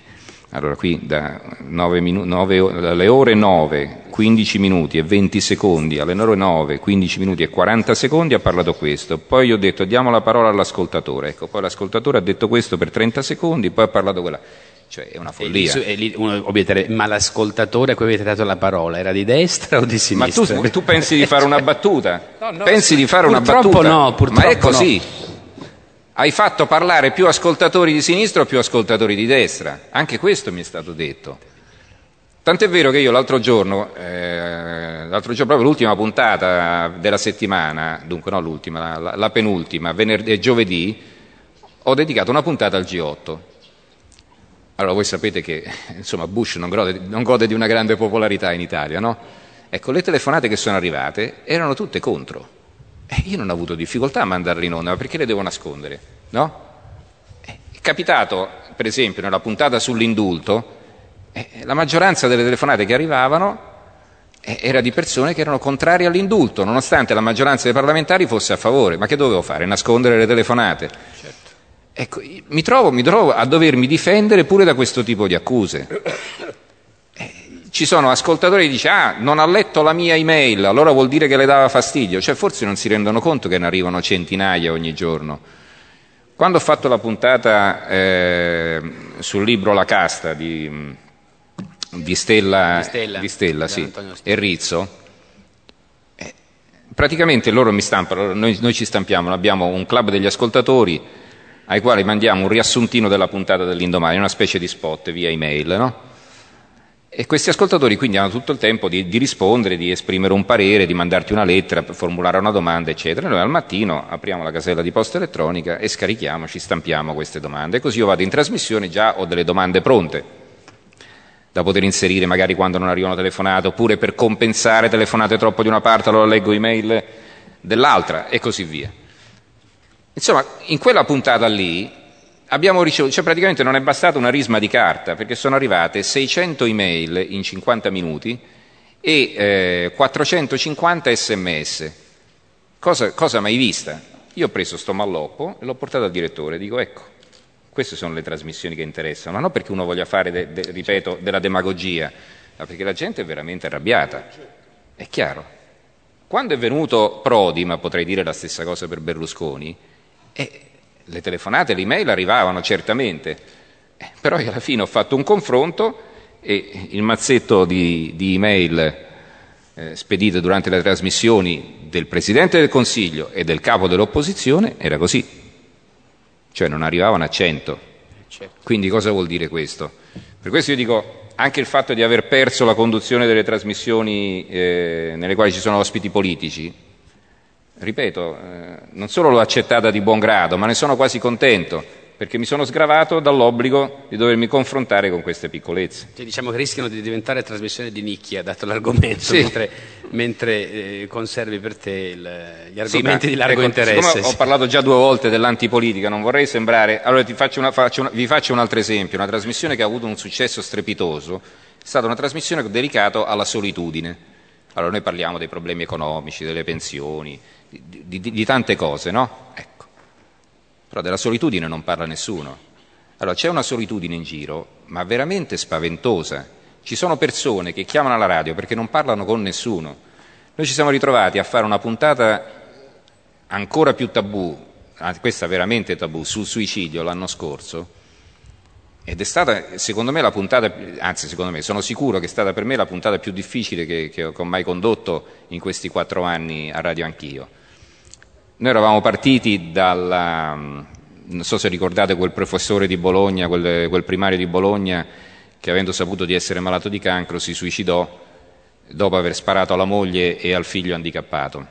Speaker 3: allora qui da 9 minu- 9, dalle ore 9, 15 minuti e 20 secondi alle ore 9, 15 minuti e 40 secondi ha parlato questo, poi io ho detto diamo la parola all'ascoltatore, ecco, poi l'ascoltatore ha detto questo per 30 secondi, poi ha parlato quella cioè è una follia.
Speaker 2: E lì, obiettere, ma l'ascoltatore a cui avete dato la parola era di destra o di sinistra?
Speaker 3: Ma tu, tu pensi di fare una battuta?
Speaker 2: no, no,
Speaker 3: pensi di fare
Speaker 2: una
Speaker 3: battuta?
Speaker 2: No, purtroppo
Speaker 3: ma è così.
Speaker 2: No.
Speaker 3: Hai fatto parlare più ascoltatori di sinistra o più ascoltatori di destra? Anche questo mi è stato detto. Tant'è vero che io l'altro giorno, eh, l'altro giorno proprio l'ultima puntata della settimana, dunque no l'ultima, la, la penultima, venerdì, giovedì, ho dedicato una puntata al G8 allora voi sapete che insomma, Bush non gode, non gode, di una grande popolarità in Italia, no? Ecco, le telefonate che sono arrivate erano tutte contro. E io non ho avuto difficoltà a mandarle in onda, ma perché le devo nascondere? No? È capitato, per esempio, nella puntata sull'indulto, eh, la maggioranza delle telefonate che arrivavano eh, era di persone che erano contrarie all'indulto, nonostante la maggioranza dei parlamentari fosse a favore. Ma che dovevo fare? Nascondere le telefonate? Certo. Ecco, mi trovo, mi trovo, a dovermi difendere pure da questo tipo di accuse. Eh, ci sono ascoltatori che dicono, ah, non ha letto la mia email, allora vuol dire che le dava fastidio. Cioè, forse non si rendono conto che ne arrivano centinaia ogni giorno. Quando ho fatto la puntata eh, sul libro La casta di, di Stella,
Speaker 2: di Stella,
Speaker 3: di Stella sì, e Rizzo, eh, praticamente loro mi stampano, noi, noi ci stampiamo, abbiamo un club degli ascoltatori ai quali mandiamo un riassuntino della puntata dell'indomani, una specie di spot via email, no? E questi ascoltatori quindi hanno tutto il tempo di, di, rispondere, di esprimere un parere, di mandarti una lettera, formulare una domanda, eccetera. Noi al mattino apriamo la casella di posta elettronica e scarichiamo, ci stampiamo queste domande. Così io vado in trasmissione, già ho delle domande pronte da poter inserire magari quando non arrivano telefonate, oppure per compensare telefonate troppo di una parte, allora leggo email dell'altra e così via. Insomma, in quella puntata lì abbiamo ricevuto, cioè praticamente non è bastata una risma di carta, perché sono arrivate 600 email in 50 minuti e eh, 450 sms. Cosa, cosa mai vista? Io ho preso sto malloppo e l'ho portato al direttore dico ecco, Queste sono le trasmissioni che interessano, ma non perché uno voglia fare, de, de, ripeto, della demagogia, ma perché la gente è veramente arrabbiata. È chiaro. Quando è venuto Prodi, ma potrei dire la stessa cosa per Berlusconi, eh, le telefonate, le email arrivavano certamente, eh, però io alla fine ho fatto un confronto e il mazzetto di, di email eh, spedite durante le trasmissioni del Presidente del Consiglio e del capo dell'opposizione era così cioè non arrivavano a 100. Certo. Quindi cosa vuol dire questo? Per questo io dico anche il fatto di aver perso la conduzione delle trasmissioni eh, nelle quali ci sono ospiti politici, ripeto, eh, non solo l'ho accettata di buon grado, ma ne sono quasi contento, perché mi sono sgravato dall'obbligo di dovermi confrontare con queste piccolezze.
Speaker 2: Cioè, diciamo che rischiano di diventare trasmissioni di nicchia, dato l'argomento, sì. mentre, mentre eh, conservi per te il, gli argomenti sì, di largo ecco, interesse.
Speaker 3: Ho parlato già due volte dell'antipolitica, non vorrei sembrare... Allora faccio una, faccio una, vi faccio un altro esempio, una trasmissione che ha avuto un successo strepitoso, è stata una trasmissione dedicata alla solitudine. Allora noi parliamo dei problemi economici, delle pensioni, di, di, di tante cose, no? Ecco però della solitudine non parla nessuno. Allora c'è una solitudine in giro, ma veramente spaventosa. Ci sono persone che chiamano alla radio perché non parlano con nessuno. Noi ci siamo ritrovati a fare una puntata ancora più tabù, questa veramente tabù, sul suicidio l'anno scorso, ed è stata, secondo me, la puntata, anzi, secondo me, sono sicuro che è stata per me la puntata più difficile che, che ho mai condotto in questi quattro anni a radio anch'io. Noi eravamo partiti dalla, non so se ricordate quel professore di Bologna, quel, quel primario di Bologna che avendo saputo di essere malato di cancro si suicidò dopo aver sparato alla moglie e al figlio handicappato.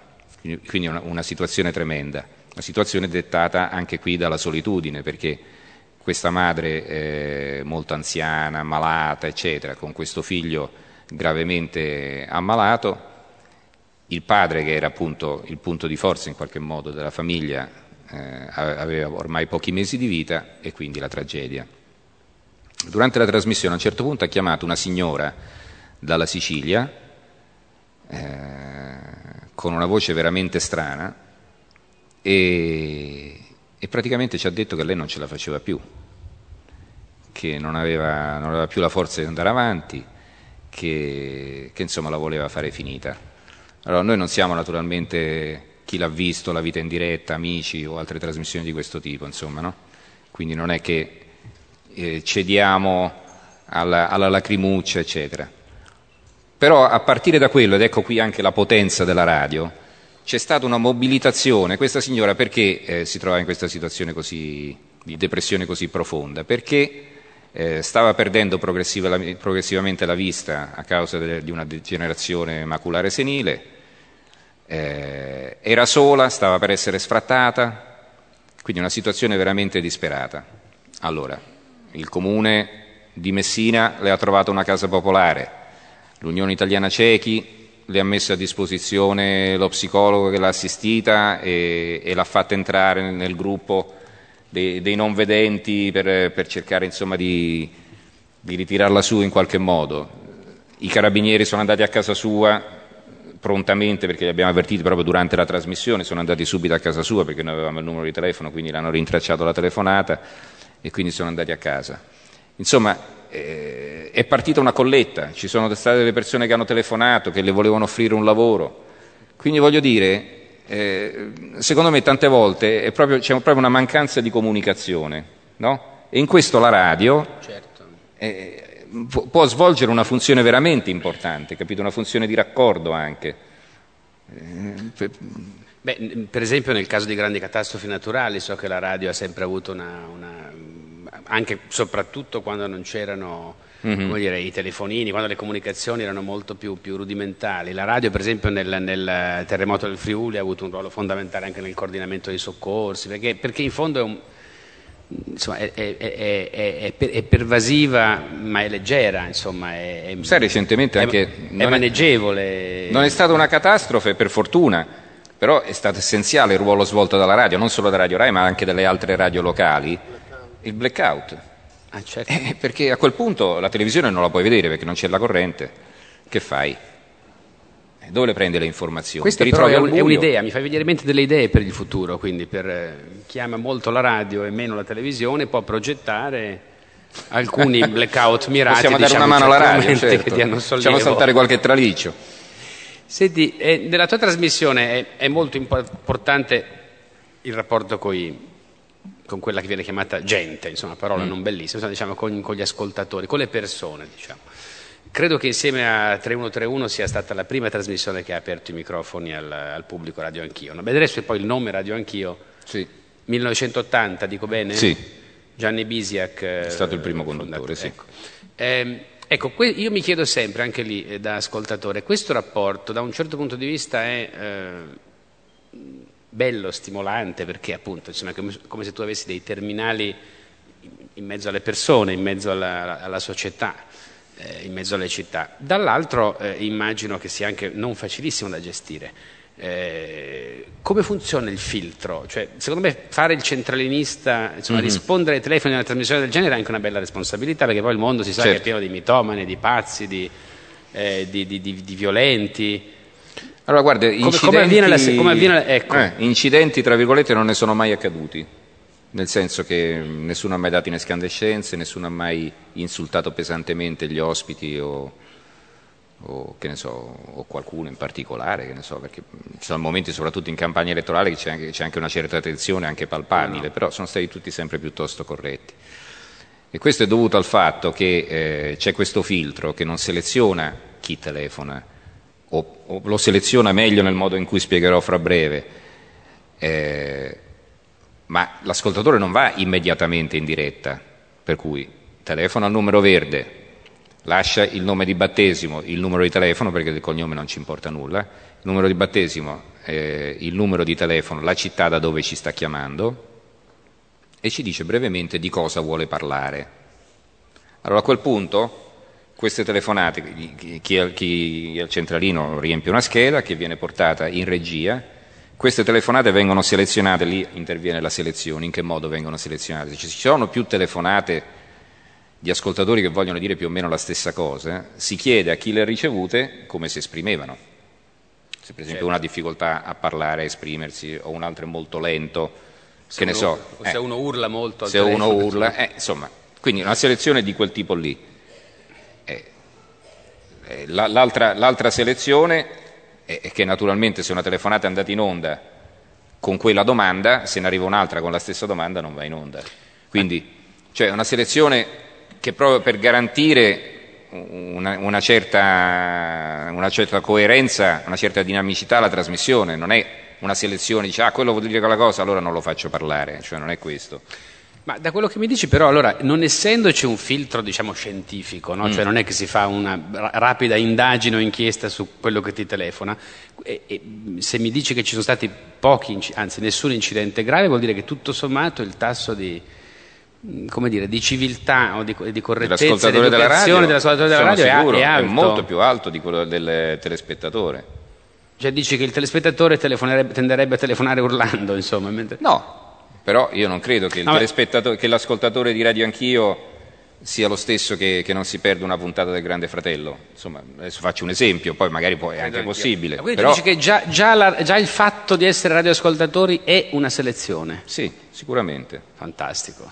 Speaker 3: Quindi una, una situazione tremenda, una situazione dettata anche qui dalla solitudine, perché questa madre eh, molto anziana, malata, eccetera, con questo figlio gravemente ammalato, il padre, che era appunto il punto di forza in qualche modo della famiglia, eh, aveva ormai pochi mesi di vita e quindi la tragedia. Durante la trasmissione a un certo punto ha chiamato una signora dalla Sicilia eh, con una voce veramente strana e, e, praticamente ci ha detto che lei non ce la faceva più, che non aveva, non aveva più la forza di andare avanti, che, che insomma la voleva fare finita. Allora, noi non siamo naturalmente chi l'ha visto, la vita in diretta, amici o altre trasmissioni di questo tipo, insomma, no? Quindi non è che eh, cediamo alla, alla lacrimuccia, eccetera. Però a partire da quello, ed ecco qui anche la potenza della radio, c'è stata una mobilitazione. Questa signora perché eh, si trova in questa situazione così, di depressione così profonda? Perché eh, stava perdendo progressivamente la vista a causa de, di una degenerazione maculare senile, eh, era sola, stava per essere sfrattata, quindi una situazione veramente disperata. Allora, il comune di Messina le ha trovato una casa popolare, l'Unione Italiana Cechi le ha messo a disposizione lo psicologo che l'ha assistita e, e l'ha fatta entrare nel gruppo dei, dei non vedenti per, per cercare insomma, di, di ritirarla su in qualche modo. I carabinieri sono andati a casa sua prontamente perché li abbiamo avvertiti proprio durante la trasmissione, sono andati subito a casa sua perché noi avevamo il numero di telefono, quindi l'hanno rintracciato la telefonata e quindi sono andati a casa. Insomma, eh, è partita una colletta, ci sono state delle persone che hanno telefonato, che le volevano offrire un lavoro. Quindi voglio dire, eh, secondo me tante volte proprio, c'è proprio una mancanza di comunicazione, no? E in questo la radio certo. eh, può svolgere una funzione veramente importante, capito? Una funzione di raccordo anche.
Speaker 2: Eh, Beh, per esempio nel caso di grandi catastrofi naturali so che la radio ha sempre avuto una, una anche soprattutto quando non c'erano mm-hmm. dire, i telefonini, quando le comunicazioni erano molto più, più rudimentali. La radio, per esempio, nel, nel, terremoto del Friuli ha avuto un ruolo fondamentale anche nel coordinamento dei soccorsi, perché, perché in fondo è, un, insomma, è, è, è, pervasiva ma è leggera, insomma, è,
Speaker 3: Sai, recentemente anche
Speaker 2: è maneggevole.
Speaker 3: Non è stata una catastrofe, per fortuna. Però è stato essenziale il ruolo svolto dalla radio, non solo da Radio Rai, ma anche dalle altre radio locali, il blackout. Ah, certo. eh, perché a quel punto la televisione non la puoi vedere perché non c'è la corrente. Che fai? dove le prende le informazioni?
Speaker 2: Questa è, un, è, un'idea, mi fa venire in mente delle idee per il futuro, quindi per eh, chi ama molto la radio e meno la televisione può progettare alcuni blackout mirati.
Speaker 3: Possiamo dare
Speaker 2: diciamo,
Speaker 3: una mano alla radio, certo. Facciamo saltare qualche traliccio.
Speaker 2: Senti, eh, nella tua trasmissione è, è molto importante il rapporto coi, con quella che viene chiamata gente, insomma, parola mm. non bellissima, diciamo, con, con, gli ascoltatori, con le persone, diciamo. Credo che insieme a 3131 sia stata la prima trasmissione che ha aperto i microfoni al, al pubblico Radio Anch'io. No? Beh, adesso poi il nome Radio Anch'io.
Speaker 3: Sì.
Speaker 2: 1980, dico bene?
Speaker 3: Sì.
Speaker 2: Gianni Bisiak.
Speaker 3: È stato il primo conduttore, sì.
Speaker 2: Ecco. Eh, ecco, io mi chiedo sempre, anche lì eh, da ascoltatore, questo rapporto da un certo punto di vista è eh, bello, stimolante, perché appunto insomma, è come, come se tu avessi dei terminali in mezzo alle persone, in mezzo alla, alla società eh, in mezzo alle città. Dall'altro eh, immagino che sia anche non facilissimo da gestire. Eh, come funziona il filtro? Cioè, secondo me fare il centralinista, insomma, mm-hmm. rispondere ai telefoni di una trasmissione del genere è anche una bella responsabilità, perché poi il mondo si sa certo. che è pieno di mitomani, di pazzi, di, eh, di, di, di violenti.
Speaker 3: Allora, guarda, come, incidenti, come avviene la, come avviene, ecco. eh, incidenti, tra virgolette, non ne sono mai accaduti nel senso che nessuno ha mai dato in escandescenze, nessuno ha mai insultato pesantemente gli ospiti o, o, so, o qualcuno in particolare, so, perché ci sono momenti soprattutto in campagna elettorale che c'è anche, c'è anche una certa tensione, anche palpabile, no. però sono stati tutti sempre piuttosto corretti. E questo è dovuto al fatto che eh, c'è questo filtro che non seleziona chi telefona, o, o, lo seleziona meglio nel modo in cui spiegherò fra breve. Eh, ma l'ascoltatore non va immediatamente in diretta, per cui telefona al numero verde, lascia il nome di battesimo, il numero di telefono, perché del cognome non ci importa nulla, il numero di battesimo, eh, il numero di telefono, la città da dove ci sta chiamando e ci dice brevemente di cosa vuole parlare. Allora a quel punto queste telefonate, chi, chi, al centralino riempie una scheda che viene portata in regia, queste telefonate vengono selezionate, lì interviene la selezione, in che modo vengono selezionate? Se ci sono più telefonate di ascoltatori che vogliono dire più o meno la stessa cosa, si chiede a chi le ha ricevute come si esprimevano. Se per esempio certo. uno ha difficoltà a parlare, a esprimersi, o un altro è molto lento,
Speaker 2: se
Speaker 3: che
Speaker 2: uno,
Speaker 3: ne so.
Speaker 2: Se eh, uno urla molto.
Speaker 3: Se uno urla, eh, insomma, quindi una selezione di quel tipo lì. Eh, eh l'altra, l'altra selezione e che naturalmente se una telefonata è andata in onda con quella domanda, se ne arriva un'altra con la stessa domanda non va in onda. Quindi cioè una selezione che proprio per garantire una, una, certa, una, certa, coerenza, una certa dinamicità alla trasmissione, non è una selezione, dice ah quello vuol dire quella cosa, allora non lo faccio parlare, cioè non è questo.
Speaker 2: Ma da quello che mi dici però, allora, non essendoci un filtro, diciamo, scientifico, no? mm. cioè non è che si fa una rapida indagine o inchiesta su quello che ti telefona, e, e, se mi dici che ci sono stati pochi, anzi nessun incidente grave, vuol dire che tutto sommato il tasso di, mm, come dire, di civiltà o di, di correttezza
Speaker 3: della radio,
Speaker 2: dell'ascoltatore della radio
Speaker 3: sicuro,
Speaker 2: è, è,
Speaker 3: è molto più alto di quello del telespettatore.
Speaker 2: Cioè dici che il telespettatore tenderebbe a telefonare urlando, insomma. Mentre...
Speaker 3: No, però io non credo che, che l'ascoltatore di Radio Anch'io sia lo stesso che, che, non si perde una puntata del Grande Fratello. Insomma, adesso faccio un esempio, poi magari poi è anche possibile.
Speaker 2: Quindi
Speaker 3: però...
Speaker 2: dici che già, già, la, già, il fatto di essere radioascoltatori è una selezione?
Speaker 3: Sì, sicuramente.
Speaker 2: Fantastico.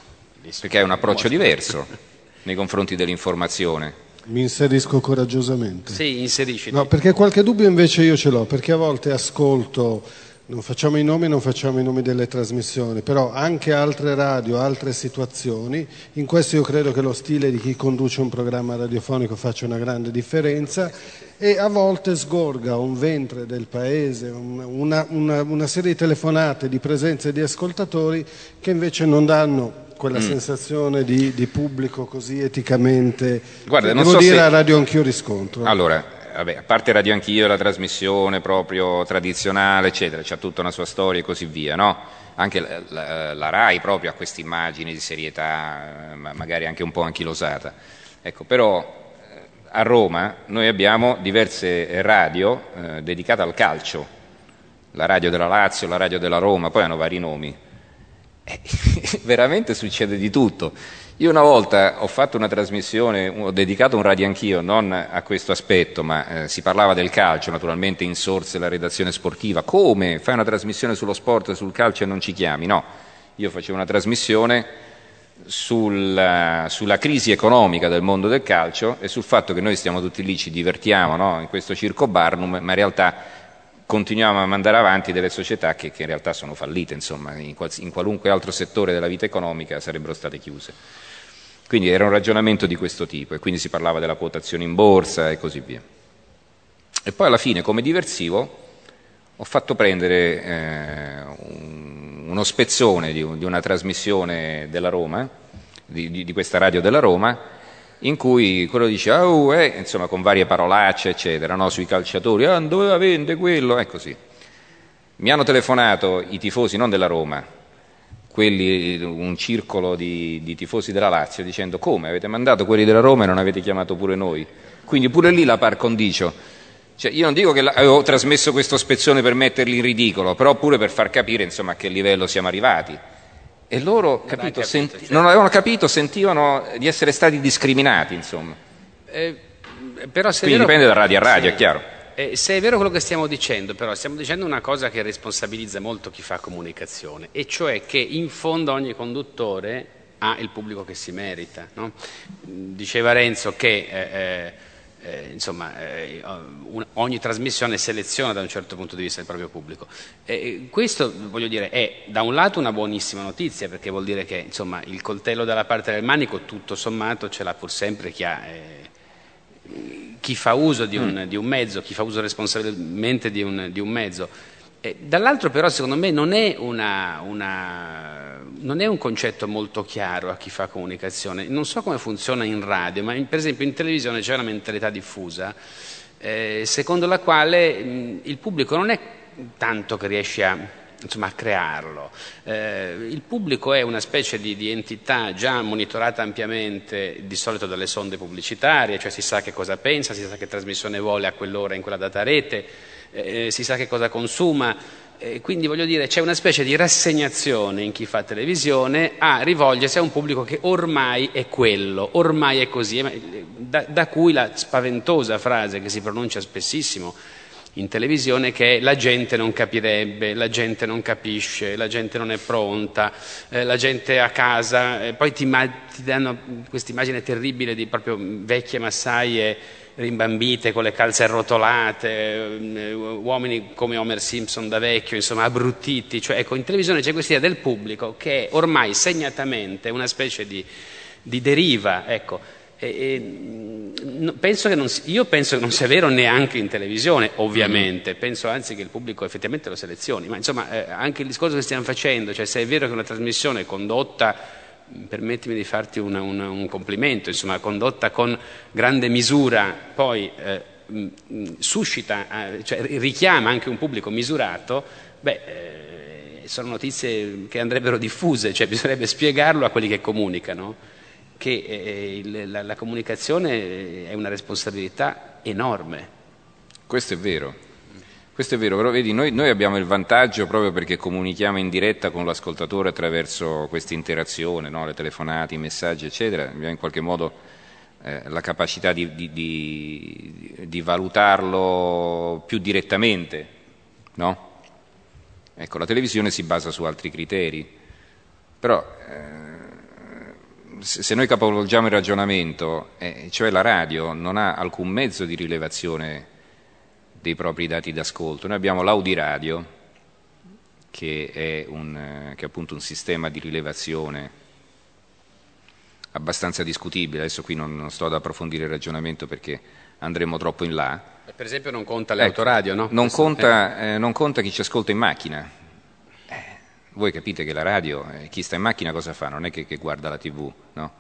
Speaker 3: Perché è un approccio diverso nei confronti dell'informazione.
Speaker 1: Mi inserisco coraggiosamente.
Speaker 2: Sì, inserisci.
Speaker 1: No, perché qualche dubbio invece io ce l'ho, perché a volte ascolto non facciamo i nomi, non facciamo i nomi delle trasmissioni, però anche altre radio, altre situazioni, in questo io credo che lo stile di chi conduce un programma radiofonico faccia una grande differenza e a volte sgorga un ventre del paese, una, una, una serie di telefonate, di presenze di ascoltatori che invece non danno quella mm. sensazione di, di, pubblico così eticamente,
Speaker 3: Guarda,
Speaker 1: devo
Speaker 3: so
Speaker 1: dire
Speaker 3: se...
Speaker 1: a radio anch'io riscontro.
Speaker 3: Allora, vabbè, a parte Radio Anch'io, la trasmissione proprio tradizionale, eccetera, c'ha tutta una sua storia e così via, no? Anche la, la, la RAI proprio ha queste immagini di serietà, magari anche un po' anchilosata. Ecco, però eh, a Roma noi abbiamo diverse radio eh, dedicate al calcio, la radio della Lazio, la radio della Roma, poi hanno vari nomi. Eh, veramente succede di tutto. Io una volta ho fatto una trasmissione, ho dedicato un radio anch'io, non a questo aspetto, ma eh, si parlava del calcio, naturalmente insorse la redazione sportiva. Come? Fai una trasmissione sullo sport e sul calcio e non ci chiami? No, io facevo una trasmissione sulla, sulla, crisi economica del mondo del calcio e sul fatto che noi stiamo tutti lì, ci divertiamo no? in questo circo Barnum, ma in realtà continuiamo a mandare avanti delle società che, che in realtà sono fallite, insomma, in, qual, in qualunque altro settore della vita economica sarebbero state chiuse. Quindi era un ragionamento di questo tipo e quindi si parlava della quotazione in borsa e così via. E poi alla fine, come diversivo, ho fatto prendere eh, un, uno spezzone di, di, una trasmissione della Roma, di, di, di questa radio della Roma, in cui quello dice, oh, eh, insomma, con varie parolacce, eccetera, no, sui calciatori, ah, doveva vendere quello, è così. Mi hanno telefonato i tifosi, non della Roma, quelli, un circolo di, di, tifosi della Lazio, dicendo come avete mandato quelli della Roma e non avete chiamato pure noi. Quindi pure lì la par condicio. Cioè, io non dico che avevo trasmesso questo spezzone per metterli in ridicolo, però pure per far capire insomma, a che livello siamo arrivati. E loro non, capito, capito, senti- certo. non avevano capito, sentivano di essere stati discriminati, insomma. Eh, però se Quindi vero, dipende da radio a radio, sì. è chiaro.
Speaker 2: Eh, se è vero quello che stiamo dicendo, però, stiamo dicendo una cosa che responsabilizza molto chi fa comunicazione, e cioè che in fondo ogni conduttore ha il pubblico che si merita. No? Diceva Renzo che eh, eh, insomma, eh, ogni trasmissione seleziona da un certo punto di vista il proprio pubblico. questo, voglio dire, è da un lato una buonissima notizia, perché vuol dire che insomma, il coltello dalla parte del manico, tutto sommato, ce l'ha pur sempre chi ha eh, chi fa uso di un, mm. di un, mezzo, chi fa uso responsabilmente di un, di un mezzo. Eh, dall'altro però secondo me non è, una, una, non è, un concetto molto chiaro a chi fa comunicazione. Non so come funziona in radio, ma in, per esempio in televisione c'è una mentalità diffusa eh, secondo la quale mh, il pubblico non è tanto che riesce a insomma, a crearlo. Eh, il pubblico è una specie di, di, entità già monitorata ampiamente di solito dalle sonde pubblicitarie, cioè si sa che cosa pensa, si sa che trasmissione vuole a quell'ora in quella data rete, eh, si sa che cosa consuma. Quindi voglio dire, c'è una specie di rassegnazione in chi fa televisione a rivolgersi a un pubblico che ormai è quello, ormai è così, da, da cui la spaventosa frase che si pronuncia spessissimo in televisione che la gente non capirebbe, la gente non capisce, la gente non è pronta, eh, la gente a casa, poi ti, ti danno questa immagine terribile di proprio vecchie massaie rimbambite con le calze arrotolate, eh, uomini come Homer Simpson da vecchio, insomma abbruttiti, cioè ecco in televisione c'è questa idea del pubblico che è ormai segnatamente una specie di, di deriva, ecco, e, e, penso non, io penso che non sia vero neanche in televisione, ovviamente, mm. penso anzi che il pubblico effettivamente lo selezioni, ma insomma eh, anche il discorso che stiamo facendo, cioè se è vero che una trasmissione condotta, permettimi di farti una, una, un complimento, insomma, condotta con grande misura, poi eh, suscita, eh, cioè richiama anche un pubblico misurato, beh, eh, sono notizie che andrebbero diffuse, cioè bisognerebbe spiegarlo a quelli che comunicano che eh, il, la, la comunicazione è una responsabilità enorme.
Speaker 3: Questo è vero. Questo è vero, però vedi, noi, noi, abbiamo il vantaggio proprio perché comunichiamo in diretta con l'ascoltatore attraverso questa interazione, no? le telefonate, i messaggi, eccetera, abbiamo in qualche modo eh, la capacità di, di, di, di, valutarlo più direttamente. No? Ecco, la televisione si basa su altri criteri, però eh, se noi capovolgiamo il ragionamento, eh, cioè la radio non ha alcun mezzo di rilevazione dei propri dati d'ascolto, noi abbiamo l'audiradio, che è, un, eh, che è appunto un sistema di rilevazione abbastanza discutibile, adesso qui non, non, sto ad approfondire il ragionamento perché andremo troppo in là.
Speaker 2: Per esempio non conta l'autoradio, ecco,
Speaker 3: no? Non conta, eh. eh, non conta chi ci ascolta in macchina, voi capite che la radio, eh, chi sta in macchina cosa fa? Non è che, che guarda la tv, no?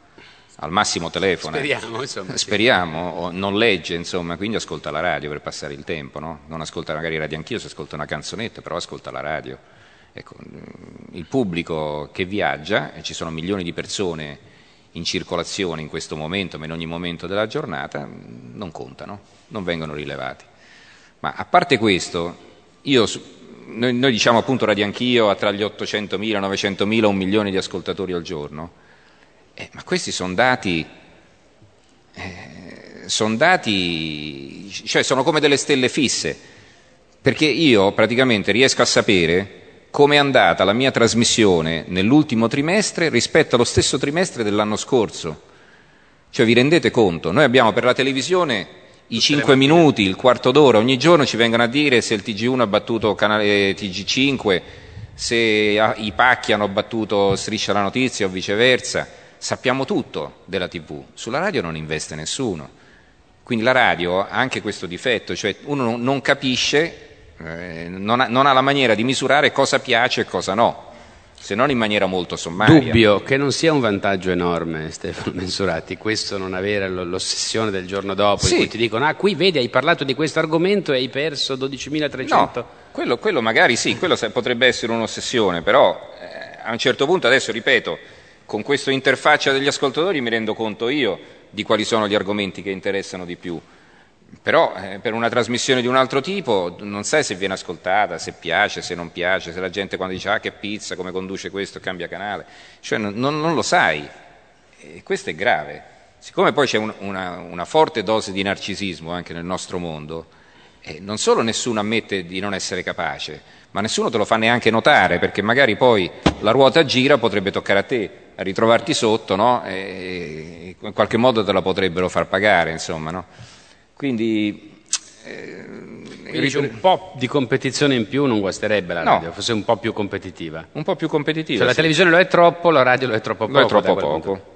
Speaker 3: Al massimo telefona.
Speaker 2: Speriamo, insomma.
Speaker 3: Speriamo, o non legge, insomma, quindi ascolta la radio per passare il tempo, no? Non ascolta magari radio anch'io se ascolta una canzonetta, però ascolta la radio. Ecco, mm, il pubblico che viaggia, e ci sono milioni di persone in circolazione in questo momento, ma in ogni momento della giornata, mm, non contano, non vengono rilevati. Ma a parte questo, io noi, noi, diciamo appunto Radio Anch'io ha tra gli 800.000, 900.000, un milione di ascoltatori al giorno. Eh, ma questi sono dati, eh, sono dati, cioè sono come delle stelle fisse, perché io praticamente riesco a sapere come è andata la mia trasmissione nell'ultimo trimestre rispetto allo stesso trimestre dell'anno scorso. Cioè vi rendete conto? Noi abbiamo per la televisione i 5 minuti, il quarto d'ora, ogni giorno ci vengono a dire se il TG1 ha battuto canale TG5, se i pacchi hanno battuto Striscia la notizia o viceversa. Sappiamo tutto della TV. Sulla radio non investe nessuno. Quindi la radio ha anche questo difetto, cioè uno non capisce eh, non, ha, non ha la maniera di misurare cosa piace e cosa no se non in maniera molto sommaria.
Speaker 2: Dubbio che non sia un vantaggio enorme, Stefano Mensurati, questo non avere l'ossessione del giorno dopo, sì. in cui ti dicono, ah, qui vedi, hai parlato di questo argomento e hai perso 12.300.
Speaker 3: No, quello, quello, magari sì, quello potrebbe essere un'ossessione, però eh, a un certo punto, adesso ripeto, con questa interfaccia degli ascoltatori mi rendo conto io di quali sono gli argomenti che interessano di più. Però eh, per una trasmissione di un altro tipo non sai se viene ascoltata, se piace, se non piace, se la gente quando dice ah che pizza, come conduce questo, cambia canale, cioè non, non lo sai e questo è grave. Siccome poi c'è un, una, una, forte dose di narcisismo anche nel nostro mondo, eh, non solo nessuno ammette di non essere capace, ma nessuno te lo fa neanche notare perché magari poi la ruota gira, potrebbe toccare a te, ritrovarti sotto no? e in qualche modo te la potrebbero far pagare, insomma. No? Quindi,
Speaker 2: eh, Quindi un po' di competizione in più non guasterebbe la radio, no. fosse un po' più competitiva.
Speaker 3: Un po' più competitiva.
Speaker 2: Cioè, la televisione lo è troppo, la radio lo è troppo poco.
Speaker 3: Lo è troppo poco.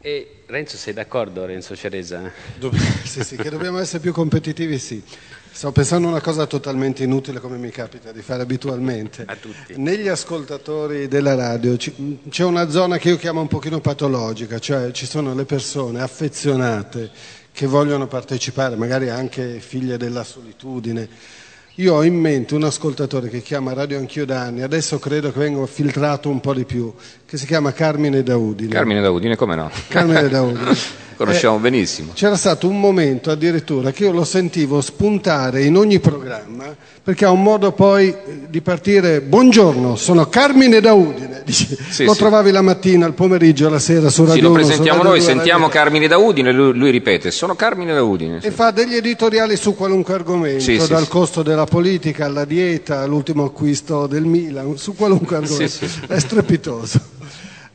Speaker 2: E Renzo, sei d'accordo, Renzo Ceresa?
Speaker 1: sì, sì, che dobbiamo essere più competitivi, sì. Sto pensando a una cosa totalmente inutile come mi capita di fare abitualmente.
Speaker 2: A tutti.
Speaker 1: Negli ascoltatori della radio c'è una zona che io chiamo un pochino patologica, cioè ci sono le persone affezionate che vogliono partecipare, magari anche figlie della solitudine. Io ho in mente un ascoltatore che chiama Radio Anch'io da anni, adesso credo che venga filtrato un po' di più, che si chiama Carmine Daudine.
Speaker 3: Carmine Daudine, come no?
Speaker 1: Carmine Daudine.
Speaker 3: conosciamo eh, benissimo.
Speaker 1: C'era stato un momento addirittura che io lo sentivo spuntare in ogni programma perché ha un modo poi di partire, buongiorno, sono Carmine da Udine, Dice, sì, lo sì. trovavi la mattina, il pomeriggio, la sera su Radio Sì,
Speaker 3: lo presentiamo noi, sentiamo Carmine da Udine, lui, lui, ripete, sono Carmine da Udine.
Speaker 1: Sì. E fa degli editoriali su qualunque argomento, dal costo della politica alla dieta, all'ultimo acquisto del Milan, su qualunque argomento, è strepitoso.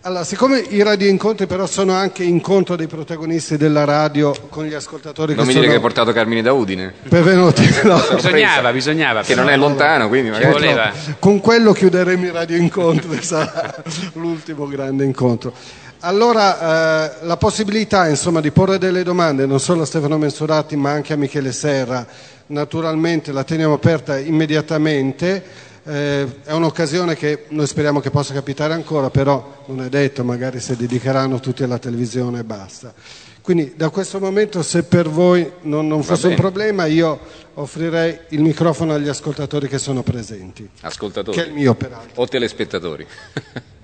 Speaker 1: Allora, siccome i radioincontri però sono anche incontro dei protagonisti della radio con gli ascoltatori
Speaker 3: non
Speaker 1: che
Speaker 3: mi
Speaker 1: sono...
Speaker 3: dire che hai portato Carmine da Udine.
Speaker 1: Benvenuti.
Speaker 2: No. bisognava, bisognava.
Speaker 3: Che non è lontano, quindi magari...
Speaker 2: voleva.
Speaker 1: Con quello chiuderemo i radioincontri, sarà l'ultimo grande incontro. Allora, eh, la possibilità insomma, di porre delle domande non solo a Stefano Mensurati ma anche a Michele Serra, naturalmente la teniamo aperta immediatamente. Eh, è un'occasione che noi speriamo che possa capitare ancora, però non è detto, magari si dedicheranno tutti alla televisione e basta. Quindi da questo momento, se per voi non, non fosse un problema, io offrirei il microfono agli ascoltatori che sono presenti.
Speaker 3: Ascoltatori?
Speaker 1: Che è il mio, peraltro.
Speaker 3: O telespettatori?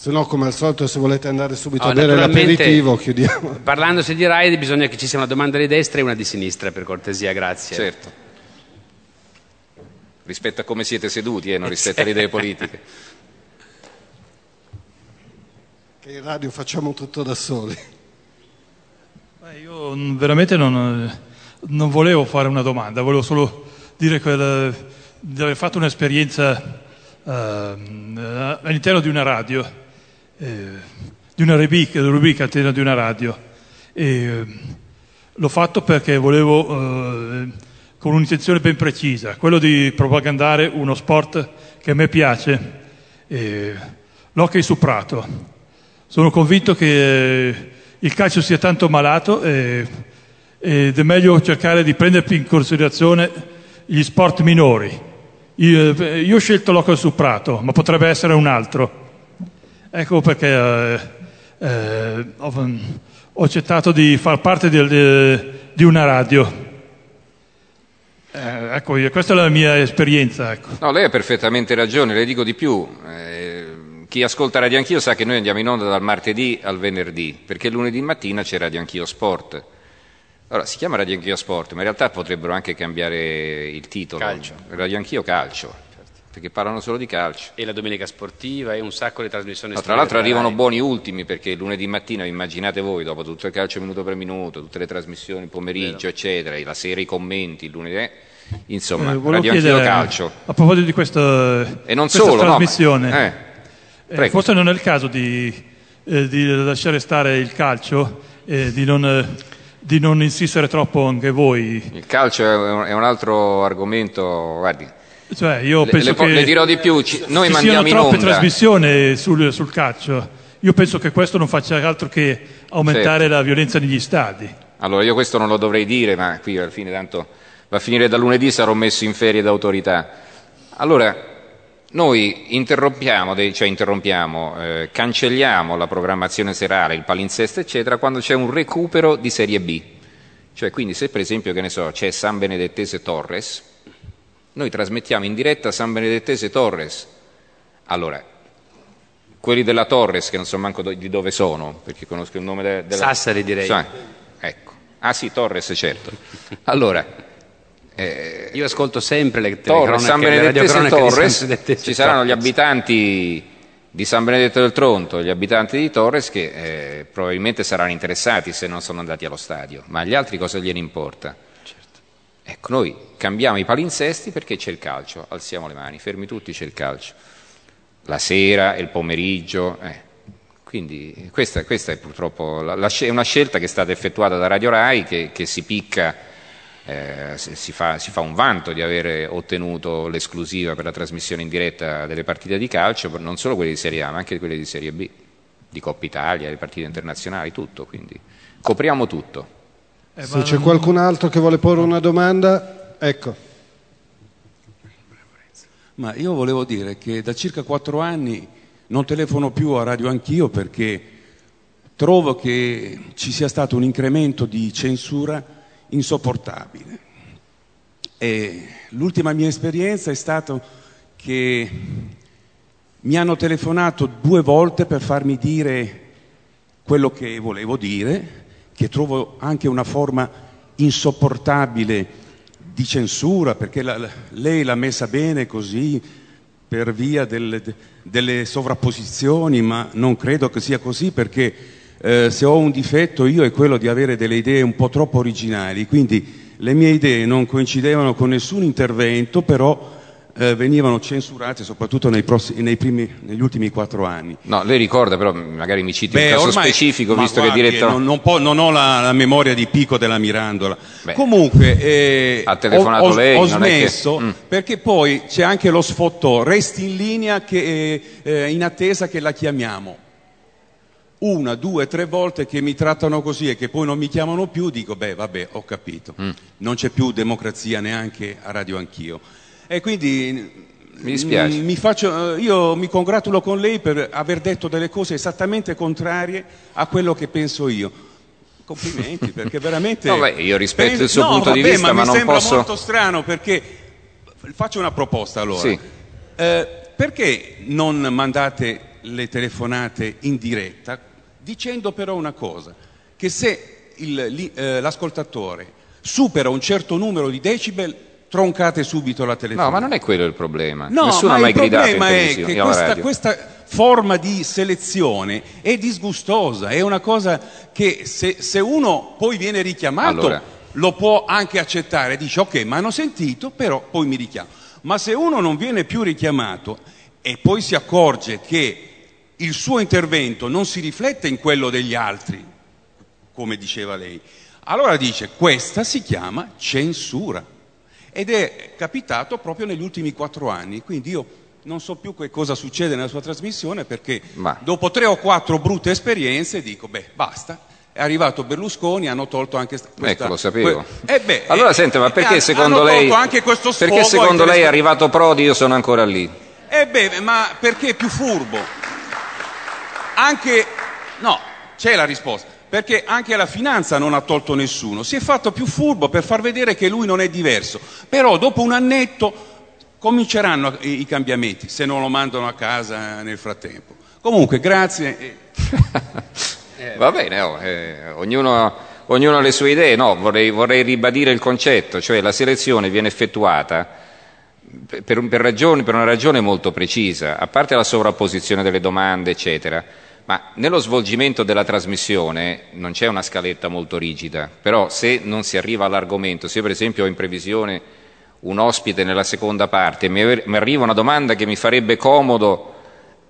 Speaker 1: Se no, come al solito, se volete andare subito oh, a bere l'aperitivo, chiudiamo.
Speaker 2: Parlandosi di RAID, bisogna che ci sia una domanda di destra e una di sinistra, per cortesia, grazie.
Speaker 3: Certo rispetto a come siete seduti, eh, non rispetto alle idee politiche.
Speaker 1: Che in radio facciamo tutto da soli.
Speaker 4: Beh, io veramente non, non, volevo fare una domanda, volevo solo dire che, di aver fatto un'esperienza uh, all'interno di una radio, eh, di una rubrica, rubrica all'interno di una radio. E, uh, l'ho fatto perché volevo... Uh, con un'intenzione ben precisa, quello di propagandare uno sport che a me piace, eh, l'hockey su prato. Sono convinto che eh, il calcio sia tanto malato eh, ed è meglio cercare di prendere in considerazione gli sport minori. Io, eh, io ho scelto l'hockey su prato, ma potrebbe essere un altro. Ecco perché eh, eh, ho, ho, accettato di far parte di, di una radio. Eh, ecco, questa è la mia esperienza. Ecco.
Speaker 3: No, lei ha perfettamente ragione, le dico di più. Eh, chi ascolta Radio Anch'io sa che noi andiamo in onda dal martedì al venerdì, perché lunedì mattina c'è Radio Anch'io Sport. Allora, si chiama Radio Anch'io Sport, ma in realtà potrebbero anche cambiare il titolo.
Speaker 2: Calcio.
Speaker 3: Radio Anch'io Calcio. Perché parlano solo di calcio.
Speaker 2: E la domenica sportiva e un sacco di trasmissioni
Speaker 3: no, Tra l'altro arrivano buoni ultimi perché lunedì mattina, immaginate voi, dopo tutto il calcio minuto per minuto, tutte le trasmissioni, pomeriggio, Vero. eccetera, la sera i commenti, il lunedì, eh, insomma, eh, Radio Anch'io Calcio.
Speaker 4: A proposito di questa, e non questa solo, trasmissione, no, eh, eh, forse non è il caso di, eh, di lasciare stare il calcio e di non di non insistere troppo anche voi.
Speaker 3: Il calcio è un, altro argomento, guardi,
Speaker 4: cioè, io penso
Speaker 3: le,
Speaker 4: che
Speaker 3: le dirò di più, ci, noi
Speaker 4: ci
Speaker 3: mandiamo
Speaker 4: siano troppe trasmissioni sul, sul, calcio. Io penso che questo non faccia altro che aumentare certo. la violenza negli stadi.
Speaker 3: Allora, io questo non lo dovrei dire, ma qui alla fine tanto va a finire da lunedì, sarò messo in ferie d'autorità. Allora, noi interrompiamo, cioè interrompiamo eh, cancelliamo la programmazione serale, il palinsesto, eccetera, quando c'è un recupero di Serie B. Cioè, quindi se per esempio, che ne so, c'è San Benedettese Torres, noi trasmettiamo in diretta San Benedettese Torres. Allora, quelli della Torres, che non so manco di dove sono, perché conosco il nome de- della...
Speaker 2: Sassari direi. Sa-
Speaker 3: ecco. Ah sì, Torres, certo. Allora,
Speaker 2: eh, io ascolto sempre le
Speaker 3: Torres, San Benedettese Torres, ci saranno gli abitanti di San Benedetto del Tronto, gli abitanti di Torres che eh, probabilmente saranno interessati se non sono andati allo stadio, ma agli altri cosa gliene importa? Ecco, noi cambiamo i palinsesti perché c'è il calcio, alziamo le mani, fermi tutti, c'è il calcio. La sera il pomeriggio. Eh. Quindi questa, questa, è purtroppo la, la, una scelta che è stata effettuata da Radio Rai che, che si picca, eh, si, fa, si, fa, un vanto di aver ottenuto l'esclusiva per la trasmissione in diretta delle partite di calcio, non solo quelle di Serie A ma anche quelle di Serie B, di Coppa Italia, le partite internazionali, tutto. Quindi copriamo tutto.
Speaker 1: Eh, Se c'è qualcun altro che vuole porre una domanda, ecco.
Speaker 5: Ma io volevo dire che da circa quattro anni non telefono più a Radio Anch'io perché trovo che ci sia stato un incremento di censura insopportabile. E l'ultima mia esperienza è stata che mi hanno telefonato due volte per farmi dire quello che volevo dire che trovo anche una forma insopportabile di censura, perché la, lei l'ha messa bene così per via delle, delle, sovrapposizioni, ma non credo che sia così perché eh, se ho un difetto io è quello di avere delle idee un po' troppo originali, quindi le mie idee non coincidevano con nessun intervento, però eh, venivano censurate soprattutto nei prossimi, nei primi, negli ultimi quattro anni.
Speaker 3: No, lei ricorda però, magari mi citi Beh, un caso ormai, specifico, visto guardi, che diretto...
Speaker 5: Non, non, po- non ho la, la, memoria di Pico della Mirandola. Beh, Comunque, eh,
Speaker 3: ha telefonato
Speaker 5: ho,
Speaker 3: lei,
Speaker 5: ho smesso che... mm. perché poi c'è anche lo sfottò, resti in linea che, eh, in attesa che la chiamiamo una, due, tre volte che mi trattano così e che poi non mi chiamano più, dico, beh, vabbè, ho capito. Mm. Non c'è più democrazia neanche a Radio Anch'io. E quindi
Speaker 3: mi dispiace.
Speaker 5: Mi faccio, eh, io mi congratulo con lei per aver detto delle cose esattamente contrarie a quello che penso io. Complimenti, perché veramente.
Speaker 3: No, beh, io rispetto penso, il suo no, punto vabbè, di vista, ma, ma
Speaker 5: non
Speaker 3: mi
Speaker 5: sembra molto strano perché. Faccio una proposta allora.
Speaker 3: Sì.
Speaker 5: Eh, perché non mandate le telefonate in diretta dicendo però una cosa, che se il, eh, l'ascoltatore supera un certo numero di decibel troncate subito la telefonata.
Speaker 3: No, ma non è quello il problema.
Speaker 5: No,
Speaker 3: Nessuno
Speaker 5: ha
Speaker 3: mai gridato
Speaker 5: in televisione. Il problema è che questa, questa, forma di selezione è disgustosa, è una cosa che se, se uno poi viene richiamato allora. lo può anche accettare, dice ok, ma hanno sentito, però poi mi richiamo. Ma se uno non viene più richiamato e poi si accorge che il suo intervento non si riflette in quello degli altri, come diceva lei, allora dice questa si chiama censura ed è capitato proprio negli ultimi quattro anni, quindi io non so più che cosa succede nella sua trasmissione perché Ma. dopo tre o quattro brutte esperienze dico beh basta, è arrivato Berlusconi, hanno tolto anche questa...
Speaker 3: Ecco, lo sapevo.
Speaker 5: Que... Eh beh,
Speaker 3: allora, eh, sente, ma perché secondo lei... perché secondo lei è arrivato Prodi io sono ancora lì?
Speaker 5: Eh beh, ma perché è più furbo? Anche... No, c'è la risposta perché anche la finanza non ha tolto nessuno, si è fatto più furbo per far vedere che lui non è diverso, però dopo un annetto cominceranno i, cambiamenti, se non lo mandano a casa nel frattempo. Comunque, grazie.
Speaker 3: eh, va bene, oh, eh, ognuno, ognuno, ha le sue idee, no, vorrei, vorrei ribadire il concetto, cioè la selezione viene effettuata per, per, ragioni, per una ragione molto precisa, a parte la sovrapposizione delle domande, eccetera, ma nello svolgimento della trasmissione non c'è una scaletta molto rigida, però se non si arriva all'argomento, se io per esempio ho in previsione un ospite nella seconda parte e mi arriva una domanda che mi farebbe comodo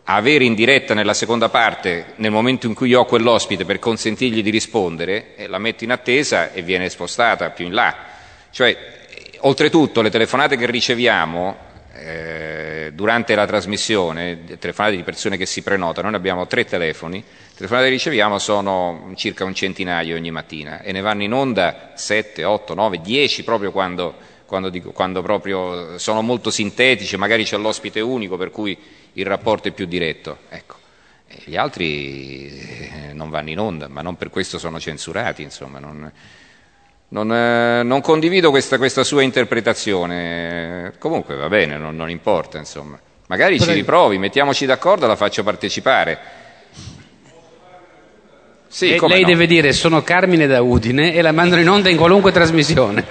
Speaker 3: avere in diretta nella seconda parte nel momento in cui io ho quell'ospite per consentirgli di rispondere, eh, la metto in attesa e viene spostata più in là. Cioè, oltretutto le telefonate che riceviamo eh, durante la trasmissione, telefonate di persone che si prenotano, noi abbiamo tre telefoni, le telefonate che riceviamo sono circa un centinaio ogni mattina e ne vanno in onda 7, 8, 9, 10 proprio quando, quando, dico, quando proprio sono molto sintetici, magari c'è l'ospite unico per cui il rapporto è più diretto. Ecco. Gli altri eh, non vanno in onda, ma non per questo sono censurati, insomma, non, non, eh, non condivido questa, questa, sua interpretazione. Comunque va bene, non, non importa, insomma. Magari Prego. ci riprovi, mettiamoci d'accordo, la faccio partecipare.
Speaker 2: Sì, lei, lei no. deve dire sono Carmine da Udine e la mandano in onda in qualunque trasmissione.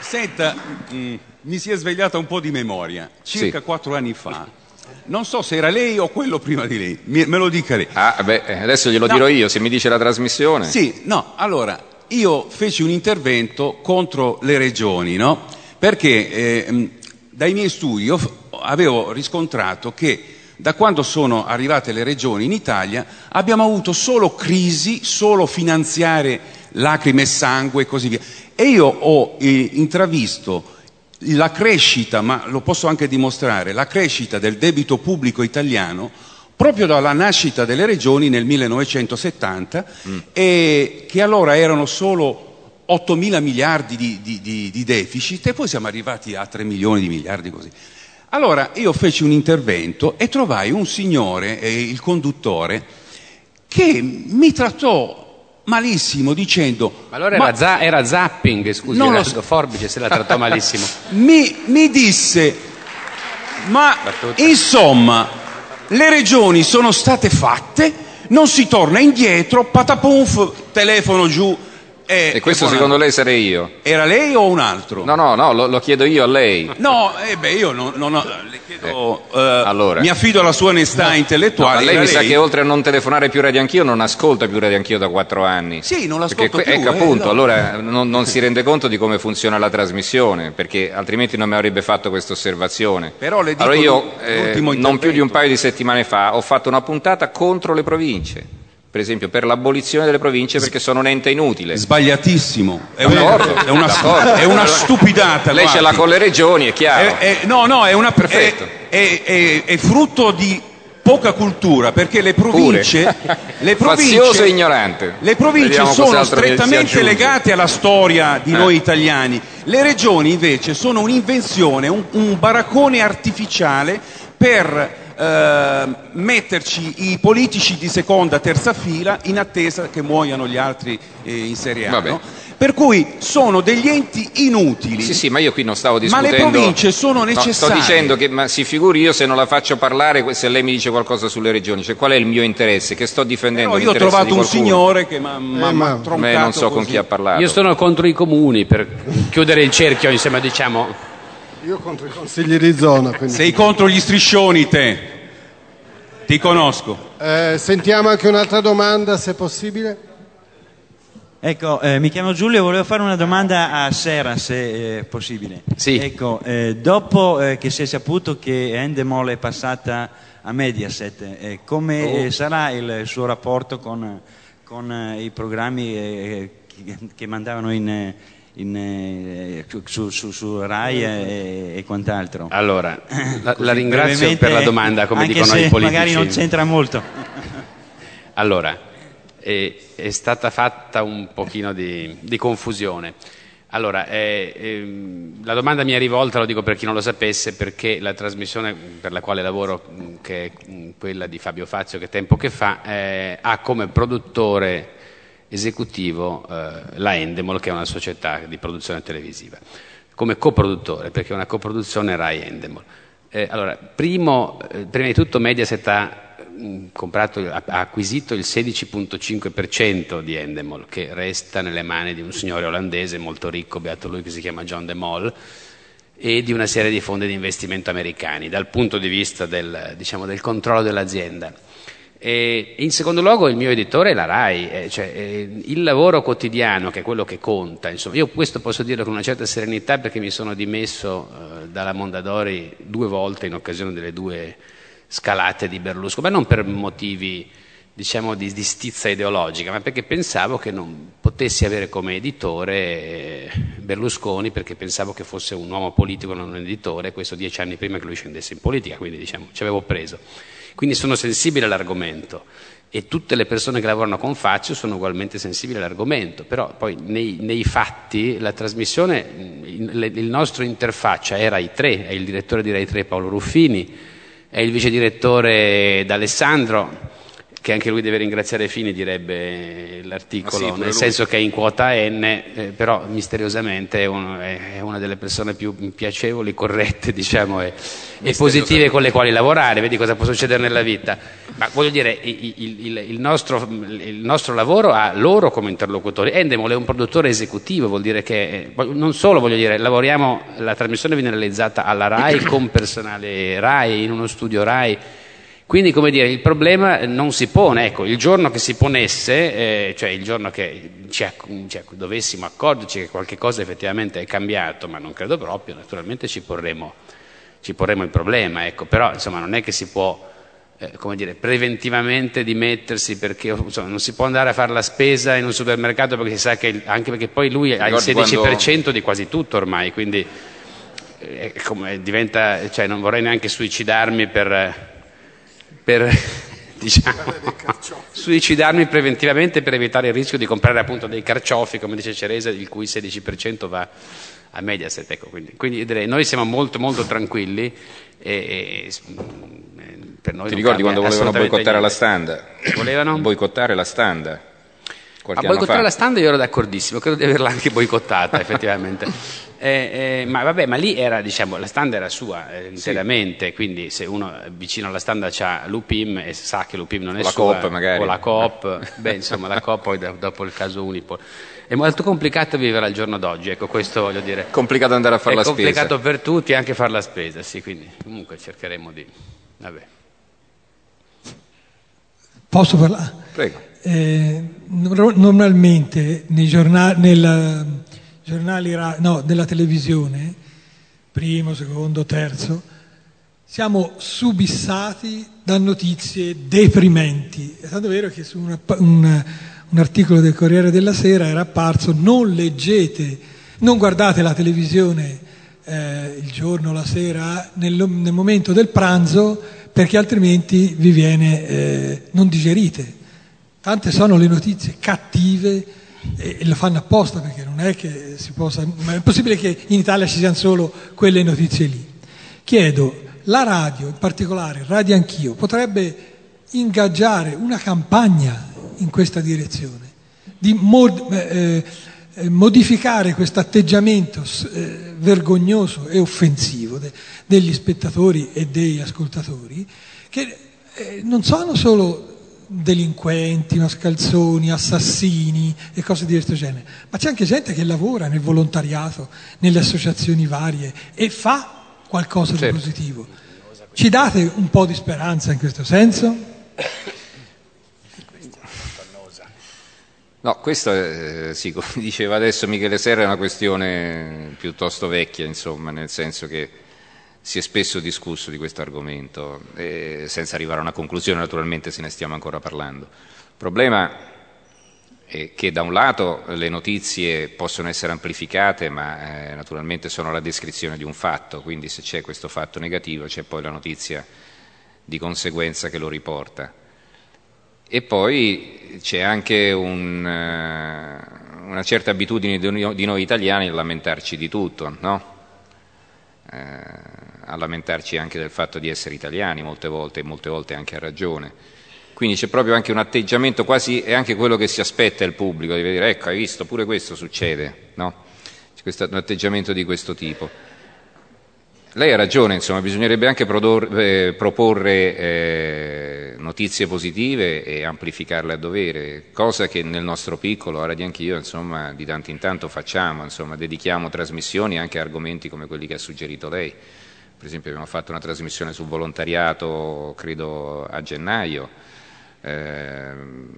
Speaker 5: Senta, mh, mm, mi si è svegliata un po' di memoria. Circa sì. quattro anni fa, non so se era lei o quello prima di lei, me lo dica lei.
Speaker 3: Ah, beh, eh, adesso glielo no. dirò io, se mi dice la trasmissione.
Speaker 5: Sì, no, allora, io feci un intervento contro le regioni, no? Perché eh, dai miei studi avevo riscontrato che da quando sono arrivate le regioni in Italia abbiamo avuto solo crisi, solo finanziarie, lacrime e sangue e così via. E io ho eh, intravisto la crescita, ma lo posso anche dimostrare, la crescita del debito pubblico italiano proprio dalla nascita delle regioni nel 1970, mm. e che allora erano solo 8 mila miliardi di, di, di, di, deficit e poi siamo arrivati a 3 milioni di miliardi così. Allora io feci un intervento e trovai un signore, eh, il conduttore, che mi trattò malissimo dicendo...
Speaker 2: Ma allora ma, era, za- era, zapping, scusi, non lo so. Forbice se la trattò malissimo.
Speaker 5: mi, mi disse, ma Battuta. insomma, le regioni sono state fatte, non si torna indietro, patapunf, telefono giù,
Speaker 3: e, e questo secondo lei sarei io?
Speaker 5: Era lei o un altro?
Speaker 3: No, no, no, lo, lo chiedo io a lei.
Speaker 5: No, eh beh, io non, non ho, le chiedo, eh, eh, allora. mi affido alla sua onestà no. intellettuale.
Speaker 3: No, lei mi lei... sa che oltre a non telefonare più Radio Anch'io non ascolta più Radio Anch'io da quattro anni.
Speaker 5: Sì, non l'ascolto perché,
Speaker 3: più. Ecco,
Speaker 5: eh,
Speaker 3: appunto, no. allora non, non, si rende conto di come funziona la trasmissione, perché altrimenti non mi avrebbe fatto questa osservazione.
Speaker 5: Però le dico
Speaker 3: allora io, eh, non più di un paio di settimane fa, ho fatto una puntata contro le province per esempio per l'abolizione delle province perché sono un ente inutile.
Speaker 5: Sbagliatissimo, è una, è una, è una stupidata.
Speaker 3: Lei guardi. ce l'ha con le regioni, è chiaro.
Speaker 5: È, no, no, è, una, è frutto di poca cultura perché le province, le province,
Speaker 3: ignorante.
Speaker 5: Le province sono strettamente legate alla storia di eh. noi italiani, le regioni invece sono un'invenzione, un, un baraccone artificiale per eh, metterci i politici di seconda, terza fila in attesa che muoiano gli altri eh, in Serie A. No? Per cui sono degli enti inutili.
Speaker 3: Sì, sì, ma io qui non stavo discutendo.
Speaker 5: Ma le province sono necessarie. No,
Speaker 3: sto dicendo che, ma si figuri io se non la faccio parlare, se lei mi dice qualcosa sulle regioni, cioè qual è il mio interesse? Che sto difendendo
Speaker 5: Però io ho trovato un signore che mi ha eh, ma... troncato
Speaker 3: non so
Speaker 5: così.
Speaker 3: con chi ha parlato.
Speaker 2: Io sono contro i comuni per chiudere il cerchio, insomma, diciamo.
Speaker 1: Io contro i consigli di zona.
Speaker 5: Quindi... Sei contro gli striscioni te. Ti conosco.
Speaker 1: Eh, sentiamo anche un'altra domanda, se possibile.
Speaker 6: Ecco, eh, mi chiamo Giulio e volevo fare una domanda a Sera, se è possibile.
Speaker 2: Sì.
Speaker 6: Ecco, eh, dopo eh, che si è saputo che Endemol è passata a Mediaset, eh, come oh. sarà il suo rapporto con, con i programmi che mandavano in in, eh, su, su, su, RAI e, e, quant'altro.
Speaker 2: Allora, la, la ringrazio per la domanda, come dicono i politici.
Speaker 6: magari non c'entra molto.
Speaker 2: allora, è, è, stata fatta un pochino di, di confusione. Allora, eh, eh, la domanda mi è rivolta, lo dico per chi non lo sapesse, perché la trasmissione per la quale lavoro, che è quella di Fabio Fazio, che tempo che fa, eh, ha come produttore esecutivo eh, la Endemol, che è una società di produzione televisiva, come coproduttore, perché è una coproduzione Rai Endemol. Eh, allora, primo, eh, prima di tutto Mediaset ha comprato, ha acquisito il 16,5% di Endemol, che resta nelle mani di un signore olandese molto ricco, beato lui, che si chiama John De Mol, e di una serie di fondi di investimento americani, dal punto di vista del, diciamo, del controllo dell'azienda. E in secondo luogo il mio editore è la RAI, eh, cioè, eh, il lavoro quotidiano che è quello che conta, insomma, io questo posso dirlo con una certa serenità perché mi sono dimesso eh, dalla Mondadori due volte in occasione delle due scalate di Berlusconi, ma non per motivi diciamo, di, di stizza ideologica, ma perché pensavo che non potessi avere come editore Berlusconi, perché pensavo che fosse un uomo politico, non un editore, questo dieci anni prima che lui scendesse in politica, quindi diciamo, ci avevo preso. Quindi sono sensibile all'argomento. E tutte le persone che lavorano con Faccio sono ugualmente sensibili all'argomento, però poi nei, nei fatti la trasmissione, il, il nostro interfaccia è Rai 3, è il direttore di Rai 3 Paolo Ruffini, è il vice direttore D'Alessandro, che anche lui deve ringraziare Fini, direbbe l'articolo, sì, nel senso che è in quota N, eh, però misteriosamente è, un, è, una delle persone più piacevoli, corrette diciamo, e, e, positive con le quali lavorare, vedi cosa può succedere nella vita. Ma voglio dire, il, il, il, nostro, il nostro, lavoro ha loro come interlocutori. Endemol è un produttore esecutivo, vuol dire che, eh, non solo voglio dire, lavoriamo, la trasmissione viene realizzata alla RAI con personale RAI, in uno studio RAI, quindi, come dire, il problema non si pone. Ecco, il giorno che si ponesse, eh, cioè il giorno che ci, dovessimo accorgerci che qualche cosa effettivamente è cambiato, ma non credo proprio, naturalmente ci porremo, ci porremo il problema. Ecco. Però, insomma, non è che si può... Eh, come dire, preventivamente dimettersi perché insomma, non si può andare a fare la spesa in un supermercato perché si sa che anche perché poi lui ha il 16% quando... di quasi tutto ormai, quindi eh, diventa, cioè, non vorrei neanche suicidarmi per per diciamo, suicidarmi preventivamente per evitare il rischio di comprare appunto dei carciofi, come dice Ceresa, il cui 16% va a Mediaset. Ecco, quindi, quindi direi, noi siamo molto molto tranquilli e, e
Speaker 3: per noi Ti ricordi quando volevano boicottare niente. la standa?
Speaker 2: Volevano?
Speaker 3: Boicottare la standa.
Speaker 2: A boicottare la standa io ero d'accordissimo, credo di averla anche boicottata effettivamente. Eh, eh, ma vabbè, ma lì era, diciamo, la standa era sua eh, interamente, sì. quindi se uno vicino alla standa c'ha l'UPIM e sa che l'UPIM non è
Speaker 3: o
Speaker 2: sua,
Speaker 3: la Coop magari.
Speaker 2: o la Coop, beh insomma la Coop poi dopo il caso Unipol. È molto complicato vivere al giorno d'oggi, ecco questo voglio dire.
Speaker 3: Complicato andare a fare la spesa.
Speaker 2: È complicato per tutti anche fare la spesa, sì, quindi comunque cercheremo di... Vabbè.
Speaker 7: Posso parlare?
Speaker 3: Prego.
Speaker 7: Eh, normalmente nei giornali, nel, giornali, no, della televisione, primo, secondo, terzo, siamo subissati da notizie deprimenti. È tanto vero che su una, una, un articolo del Corriere della Sera era apparso non leggete, non guardate la televisione eh, il giorno, la sera, nel, nel, momento del pranzo, perché altrimenti vi viene, eh, non digerite. Tante sono le notizie cattive e, e lo fanno apposta perché non è che si possa, ma è possibile che in Italia ci siano solo quelle notizie lì. Chiedo, la radio, in particolare Radio Anch'io, potrebbe ingaggiare una campagna in questa direzione, di mod, eh, eh, modificare questo atteggiamento eh, vergognoso e offensivo de, degli spettatori e degli ascoltatori, che eh, non sono solo delinquenti, mascalzoni, assassini e cose di questo genere, ma c'è anche gente che lavora nel volontariato, nelle associazioni varie e fa qualcosa certo. di positivo. Ci date un po' di speranza in questo senso?
Speaker 3: No, questo, eh, sì, come diceva adesso Michele Serra, è una questione piuttosto vecchia, insomma, nel senso che si è spesso discusso di questo argomento, eh, senza arrivare a una conclusione, naturalmente se ne stiamo ancora parlando. Il problema è che da un lato le notizie possono essere amplificate, ma eh, naturalmente sono la descrizione di un fatto, quindi se c'è questo fatto negativo c'è poi la notizia di conseguenza che lo riporta. E poi c'è anche un, uh, una certa abitudine di noi italiani a lamentarci di tutto, no? uh, a lamentarci anche del fatto di essere italiani molte volte e molte volte anche a ragione. Quindi c'è proprio anche un atteggiamento quasi, è anche quello che si aspetta il pubblico, di vedere, ecco, hai visto, pure questo succede, no? C'è un atteggiamento di questo tipo. lei ha ragione, insomma, bisognerebbe anche prodor- eh, proporre eh, notizie positive e amplificarle a dovere, cosa che nel nostro piccolo, ora di anch'io, insomma, di tanto in tanto facciamo, insomma, dedichiamo trasmissioni anche a argomenti come quelli che ha suggerito lei. Per esempio abbiamo fatto una trasmissione sul volontariato, credo, a gennaio, eh,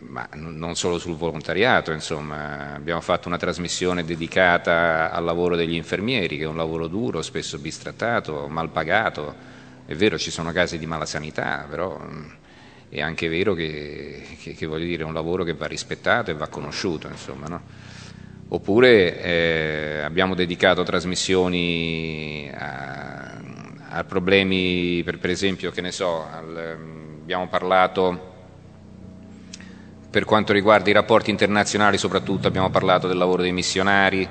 Speaker 3: ma non solo sul volontariato, insomma, abbiamo fatto una trasmissione dedicata al lavoro degli infermieri, che è un lavoro duro, spesso bistrattato, mal pagato. È vero, ci sono casi di malasanità, però mm, è anche vero che, che, che dire, è un lavoro che va rispettato e va conosciuto, insomma, no? Oppure eh, abbiamo dedicato trasmissioni a, a problemi, per, per, esempio, che ne so, al, abbiamo parlato per quanto riguarda i rapporti internazionali soprattutto abbiamo parlato del lavoro dei missionari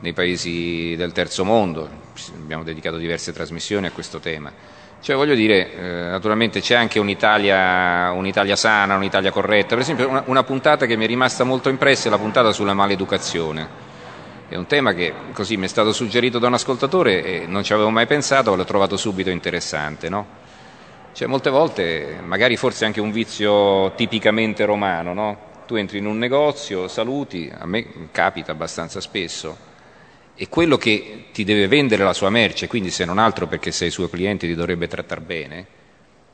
Speaker 3: nei paesi del terzo mondo, abbiamo dedicato diverse trasmissioni a questo tema. Cioè, voglio dire, eh, naturalmente c'è anche un'Italia, un'Italia, sana, un'Italia corretta. Per esempio, una, una, puntata che mi è rimasta molto impressa è la puntata sulla maleducazione. È un tema che così mi è stato suggerito da un ascoltatore e non ci avevo mai pensato, l'ho trovato subito interessante. No? Cioè, molte volte, magari forse anche un vizio tipicamente romano, no? Tu entri in un negozio, saluti, a me capita abbastanza spesso, e quello che ti deve vendere la sua merce, quindi se non altro perché sei suo cliente ti dovrebbe trattare bene,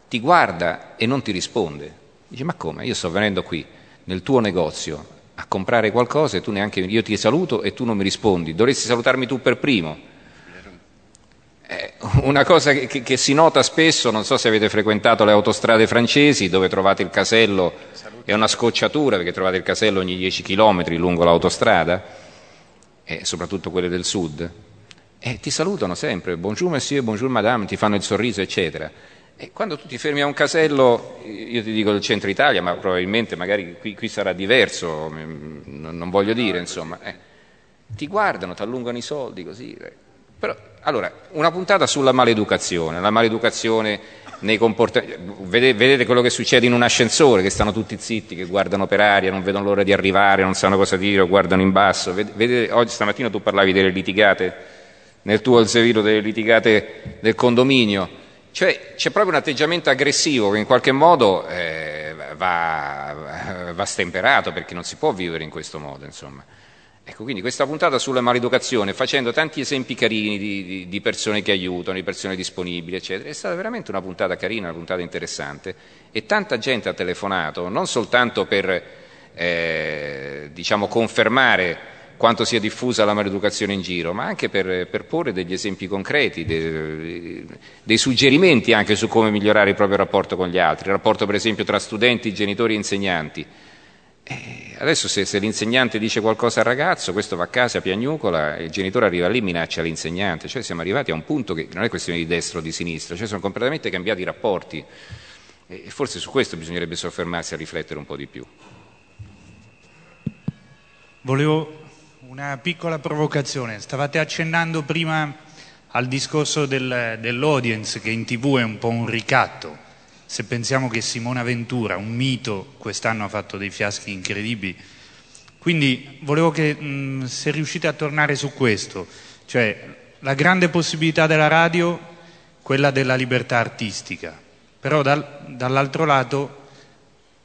Speaker 3: ti guarda e non ti risponde. Dice, ma come? Io sto venendo qui nel tuo negozio a comprare qualcosa e tu neanche io ti saluto e tu non mi rispondi. Dovresti salutarmi tu per primo eh, una cosa che, che, si nota spesso, non so se avete frequentato le autostrade francesi dove trovate il casello, è una scocciatura perché trovate il casello ogni 10 km lungo l'autostrada, e soprattutto quelle del sud, e ti salutano sempre, bonjour monsieur, bonjour madame, ti fanno il sorriso, eccetera. E quando tu ti fermi a un casello, io ti dico del centro Italia, ma probabilmente magari qui, qui sarà diverso, non voglio dire, insomma, eh, ti guardano, ti allungano i soldi così. Eh. Però, allora, una puntata sulla maleducazione, la maleducazione nei comportamenti. Vedete, vedete, quello che succede in un ascensore, che stanno tutti zitti, che guardano per aria, non vedono l'ora di arrivare, non sanno cosa dire, o guardano in basso. Vedete, oggi stamattina tu parlavi delle litigate, nel tuo Alzeviro, delle litigate del condominio. Cioè c'è proprio un atteggiamento aggressivo che in qualche modo eh, va, va stemperato perché non si può vivere in questo modo, insomma. Ecco, quindi questa puntata sulla maleducazione, facendo tanti esempi carini di, di, di, persone che aiutano, di persone disponibili, eccetera, è stata veramente una puntata carina, una puntata interessante e tanta gente ha telefonato, non soltanto per eh, diciamo, confermare quanto sia diffusa la maleducazione in giro, ma anche per, per porre degli esempi concreti, dei, dei, suggerimenti anche su come migliorare il proprio rapporto con gli altri, il rapporto per esempio tra studenti, genitori e insegnanti. Eh, adesso se, se, l'insegnante dice qualcosa al ragazzo, questo va a casa, piagnucola, il genitore arriva lì e minaccia l'insegnante, cioè siamo arrivati a un punto che non è questione di destra o di sinistra, cioè sono completamente cambiati i rapporti e forse su questo bisognerebbe soffermarsi a riflettere un po' di più.
Speaker 8: Volevo una piccola provocazione, stavate accennando prima al discorso del, dell'audience che in tv è un po' un ricatto se pensiamo che Simona Ventura, un mito, quest'anno ha fatto dei fiaschi incredibili. Quindi volevo che mh, se riuscite a tornare su questo, cioè la grande possibilità della radio, quella della libertà artistica, però dal, dall'altro lato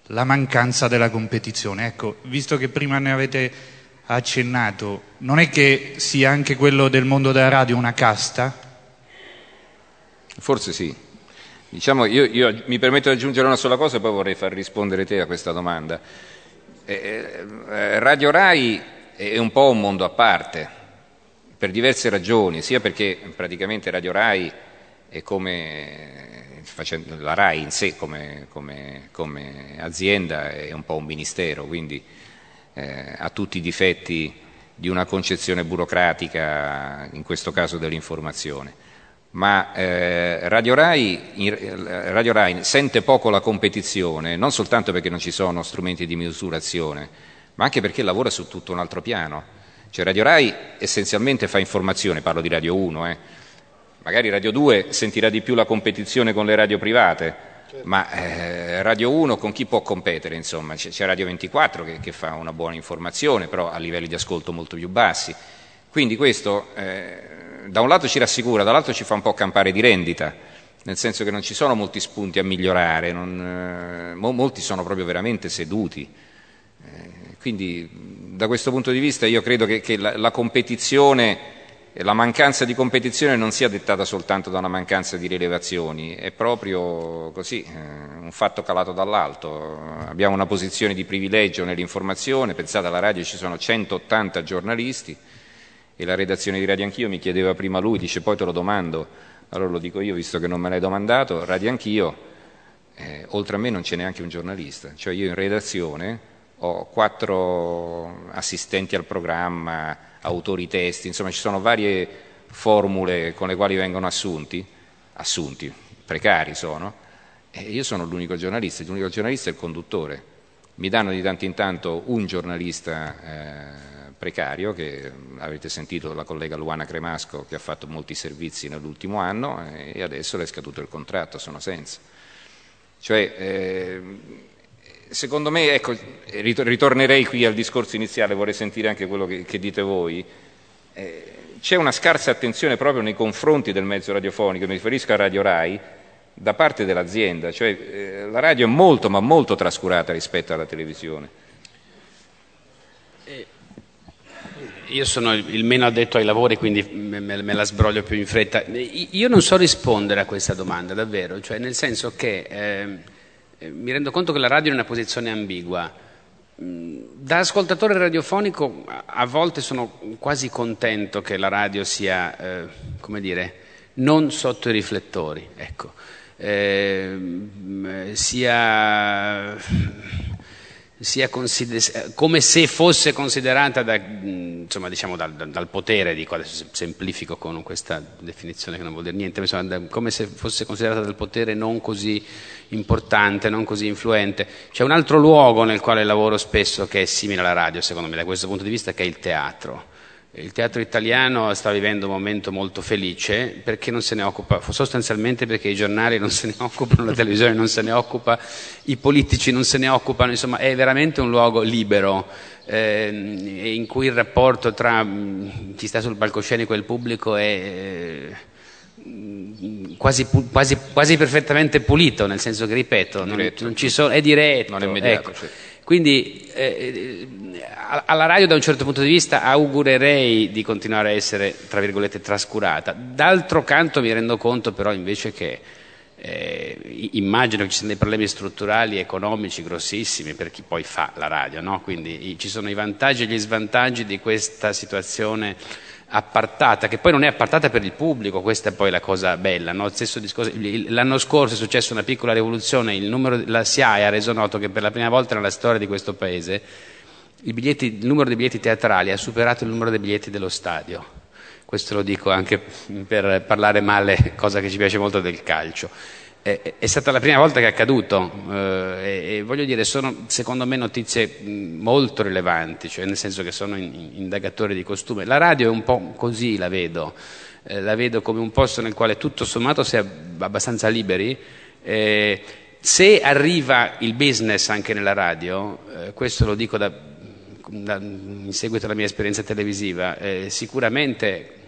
Speaker 8: la mancanza della competizione. Ecco, visto che prima ne avete accennato, non è che sia anche quello del mondo della radio una casta?
Speaker 3: Forse sì. Diciamo, io, io, mi permetto di aggiungere una sola cosa e poi vorrei far rispondere te a questa domanda. Eh, eh, Radio Rai è un po' un mondo a parte, per diverse ragioni, sia perché praticamente Radio Rai è come la Rai in sé come, come, come azienda è un po' un ministero, quindi eh, ha tutti i difetti di una concezione burocratica, in questo caso dell'informazione ma eh, Radio, Rai, in, Radio, Rai, sente poco la competizione, non soltanto perché non ci sono strumenti di misurazione, ma anche perché lavora su tutto un altro piano. Cioè Radio Rai essenzialmente fa informazione, parlo di Radio 1, eh. magari Radio 2 sentirà di più la competizione con le radio private. Ma eh, Radio 1 con chi può competere? Insomma? C'è, Radio 24 che, che, fa una buona informazione, però a livelli di ascolto molto più bassi. Quindi questo eh, da un lato ci rassicura, dall'altro ci fa un po' campare di rendita, nel senso che non ci sono molti spunti a migliorare, non, eh, molti sono proprio veramente seduti. Eh, quindi da questo punto di vista io credo che, che la, la competizione la mancanza di competizione non sia dettata soltanto da una mancanza di rilevazioni, è proprio così, eh, un fatto calato dall'alto. Abbiamo una posizione di privilegio nell'informazione, pensate alla radio ci sono 180 giornalisti e la redazione di Radio Anch'io mi chiedeva prima lui, dice poi te lo domando, allora lo dico io visto che non me l'hai domandato, Radio Anch'io, eh, oltre a me non c'è neanche un giornalista, cioè io in redazione ho quattro assistenti al programma, autori testi, insomma ci sono varie formule con le quali vengono assunti, assunti, precari sono, e io sono l'unico giornalista, l'unico giornalista è il conduttore. Mi danno di tanto in tanto un giornalista eh, precario, che avete sentito la collega Luana Cremasco che ha fatto molti servizi nell'ultimo anno e adesso le è scaduto il contratto, sono senza. Cioè, eh, secondo me, ecco, ritornerei qui al discorso iniziale, vorrei sentire anche quello che, che dite voi. Eh, c'è una scarsa attenzione proprio nei confronti del mezzo radiofonico, mi riferisco a Radio Rai, da parte dell'azienda, cioè eh, la radio è molto ma molto trascurata rispetto alla televisione.
Speaker 2: Eh, io sono il meno addetto ai lavori, quindi me, la sbroglio più in fretta. Io non so rispondere a questa domanda, davvero, cioè nel senso che eh, eh, mi rendo conto che la radio è in una posizione ambigua. Mm, da ascoltatore radiofonico a volte sono quasi contento che la radio sia, eh, come dire, non sotto i riflettori, ecco. eh, sia sia consider- come se fosse considerata da, insomma, diciamo dal, dal, potere, dico adesso semplifico con questa definizione che non vuol dire niente, insomma, come se fosse considerata dal potere non così importante, non così influente. C'è un altro luogo nel quale lavoro spesso che è simile alla radio, secondo me, da questo punto di vista, che è il teatro. Il teatro italiano sta vivendo un momento molto felice perché non se ne occupa, sostanzialmente perché i giornali non se ne occupano, la televisione non se ne occupa, i politici non se ne occupano, insomma è veramente un luogo libero eh, in cui il rapporto tra mm, chi sta sul palcoscenico e il pubblico è eh, quasi, quasi, quasi perfettamente pulito, nel senso che, ripeto, non, non ci sono, è diretto.
Speaker 3: Non è immediato,
Speaker 2: ecco. Quindi eh, alla radio da un certo punto di vista augurerei di continuare a essere, tra virgolette, trascurata. D'altro canto mi rendo conto però invece che eh, immagino che ci siano dei problemi strutturali economici grossissimi per chi poi fa la radio, no? quindi i, ci sono i vantaggi e gli svantaggi di questa situazione appartata, che poi non è appartata per il pubblico, questa è poi la cosa bella. No? L'anno scorso è successa una piccola rivoluzione, numero, la SIAE ha reso noto che per la prima volta nella storia di questo Paese il, biglietti, il numero dei biglietti teatrali ha superato il numero dei biglietti dello stadio. Questo lo dico anche per parlare male, cosa che ci piace molto del calcio. È, stata la prima volta che è accaduto eh, e, voglio dire, sono secondo me notizie molto rilevanti, cioè nel senso che sono in, indagatori di costume. La radio è un po' così, la vedo, eh, la vedo come un posto nel quale tutto sommato si è abbastanza liberi. Eh, se arriva il business anche nella radio, eh, questo lo dico da, da, in seguito alla mia esperienza televisiva, eh, sicuramente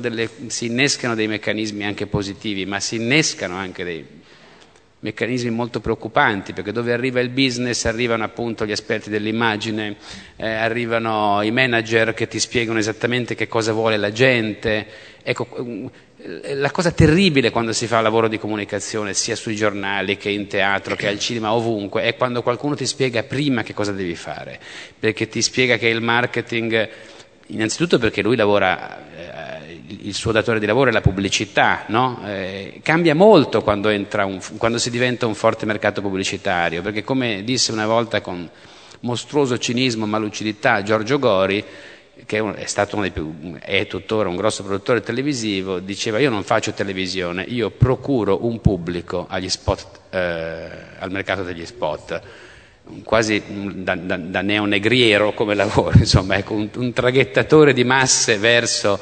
Speaker 2: delle, si innescano dei meccanismi anche positivi, ma si innescano anche dei meccanismi molto preoccupanti, perché dove arriva il business arrivano appunto gli esperti dell'immagine, eh, arrivano i manager che ti spiegano esattamente che cosa vuole la gente. Ecco, mm, la cosa terribile quando si fa lavoro di comunicazione, sia sui giornali che in teatro che al cinema, ovunque, è quando qualcuno ti spiega prima che cosa devi fare, perché ti spiega che il marketing, innanzitutto perché lui lavora eh, il suo datore di lavoro è la pubblicità, no? eh, cambia molto quando, un, quando, si diventa un forte mercato pubblicitario, perché come disse una volta con mostruoso cinismo ma lucidità Giorgio Gori, che è stato uno dei più, è tuttora un grosso produttore televisivo, diceva io non faccio televisione, io procuro un pubblico spot, eh, al mercato degli spot quasi da, da, da neonegriero come lavoro, insomma, ecco, un, un traghettatore di masse verso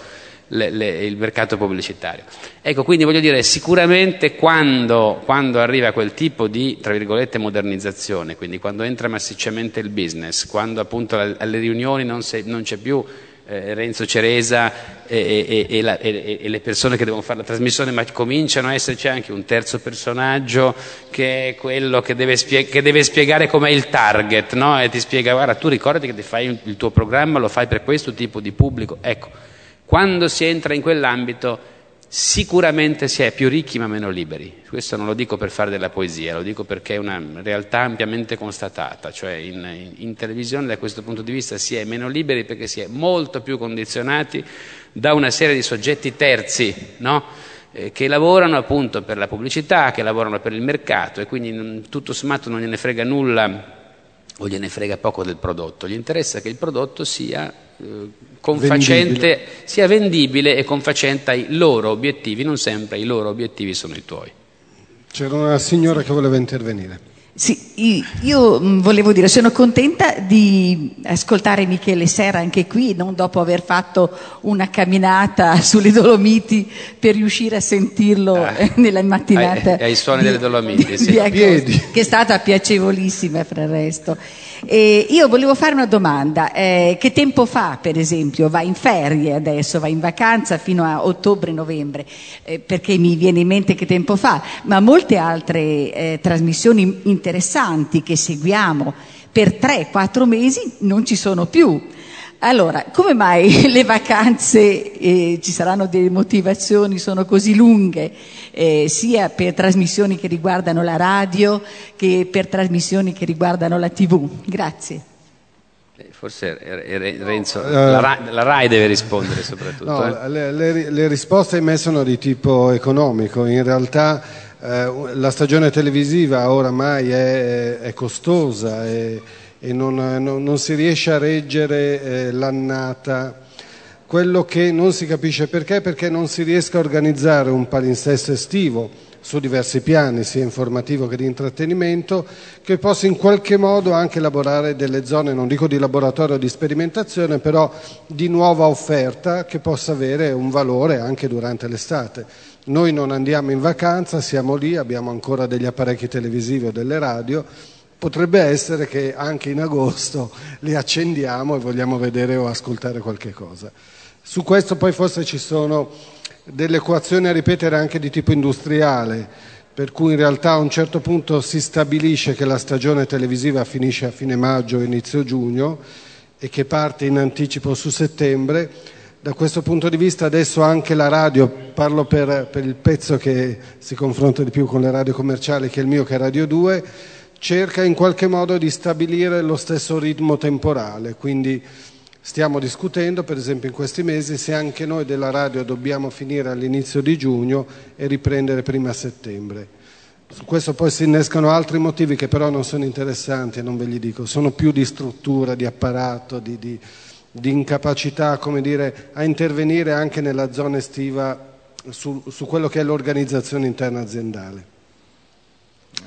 Speaker 2: le, le, il mercato pubblicitario. Ecco, quindi voglio dire, sicuramente quando, quando arriva quel tipo di, tra virgolette, modernizzazione, quindi quando entra massicciamente il business, quando appunto alle riunioni non, se, non c'è più eh, Renzo Ceresa e, e, e, la, e, le persone che devono fare la trasmissione, ma cominciano a esserci anche un terzo personaggio che è quello che deve, spie- che deve spiegare com'è il target, no? e ti spiega guarda tu ricordati che fai il tuo programma, lo fai per questo tipo di pubblico. Ecco, quando si entra in quell'ambito sicuramente si è più ricchi ma meno liberi. Questo non lo dico per fare della poesia, lo dico perché è una realtà ampiamente constatata, cioè in, in, televisione da questo punto di vista si è meno liberi perché si è molto più condizionati da una serie di soggetti terzi, no? eh, che lavorano appunto per la pubblicità, che lavorano per il mercato e quindi tutto sommato non gliene frega nulla o gliene frega poco del prodotto, gli interessa che il prodotto sia confacente, vendibile. sia vendibile e confacente ai loro obiettivi, non sempre i loro obiettivi sono i tuoi.
Speaker 1: C'era una signora che voleva intervenire.
Speaker 9: Sì, io mm, volevo dire, sono contenta di ascoltare Michele Serra anche qui, non dopo aver fatto una camminata sulle Dolomiti per riuscire a sentirlo ah, nella mattinata.
Speaker 2: Ai, ai suoni di, delle Dolomiti,
Speaker 9: di,
Speaker 2: sì.
Speaker 9: di agosto, che è stata piacevolissima fra il resto. E io volevo fare una domanda, eh, che tempo fa per esempio? Va in ferie adesso, va in vacanza fino a ottobre-novembre, eh, perché mi viene in mente che tempo fa, ma molte altre eh, trasmissioni interessanti che seguiamo per 3-4 mesi non ci sono più. Allora, come mai le vacanze, eh, ci saranno delle motivazioni, sono così lunghe, eh, sia per trasmissioni che riguardano la radio che per trasmissioni che riguardano la tv? Grazie.
Speaker 2: Eh, forse Renzo, la, RAI, la RAI deve rispondere soprattutto.
Speaker 1: No,
Speaker 2: eh.
Speaker 1: le, le, le, risposte in me sono di tipo economico, in realtà eh, la stagione televisiva oramai è, è costosa. È, e non, non, non si riesce a reggere eh, l'annata. Quello che non si capisce perché, perché non si riesca a organizzare un palinsesto estivo su diversi piani, sia informativo che di intrattenimento, che possa in qualche modo anche elaborare delle zone, non dico di laboratorio o di sperimentazione, però di nuova offerta che possa avere un valore anche durante l'estate. Noi non andiamo in vacanza, siamo lì, abbiamo ancora degli apparecchi televisivi o delle radio potrebbe essere che anche in agosto li accendiamo e vogliamo vedere o ascoltare qualche cosa. Su questo poi forse ci sono delle equazioni a ripetere anche di tipo industriale, per cui in realtà a un certo punto si stabilisce che la stagione televisiva finisce a fine maggio o inizio giugno e che parte in anticipo su settembre. Da questo punto di vista adesso anche la radio, parlo per, per il pezzo che si confronta di più con le radio commerciali che è il mio che è Radio 2, cerca in qualche modo di stabilire lo stesso ritmo temporale, quindi stiamo discutendo per esempio in questi mesi se anche noi della radio dobbiamo finire all'inizio di giugno e riprendere prima settembre. Su questo poi si innescano altri motivi che però non sono interessanti e non ve li dico, sono più di struttura, di apparato, di, di, di incapacità dire, a intervenire anche nella zona estiva su, su quello che è l'organizzazione interna aziendale.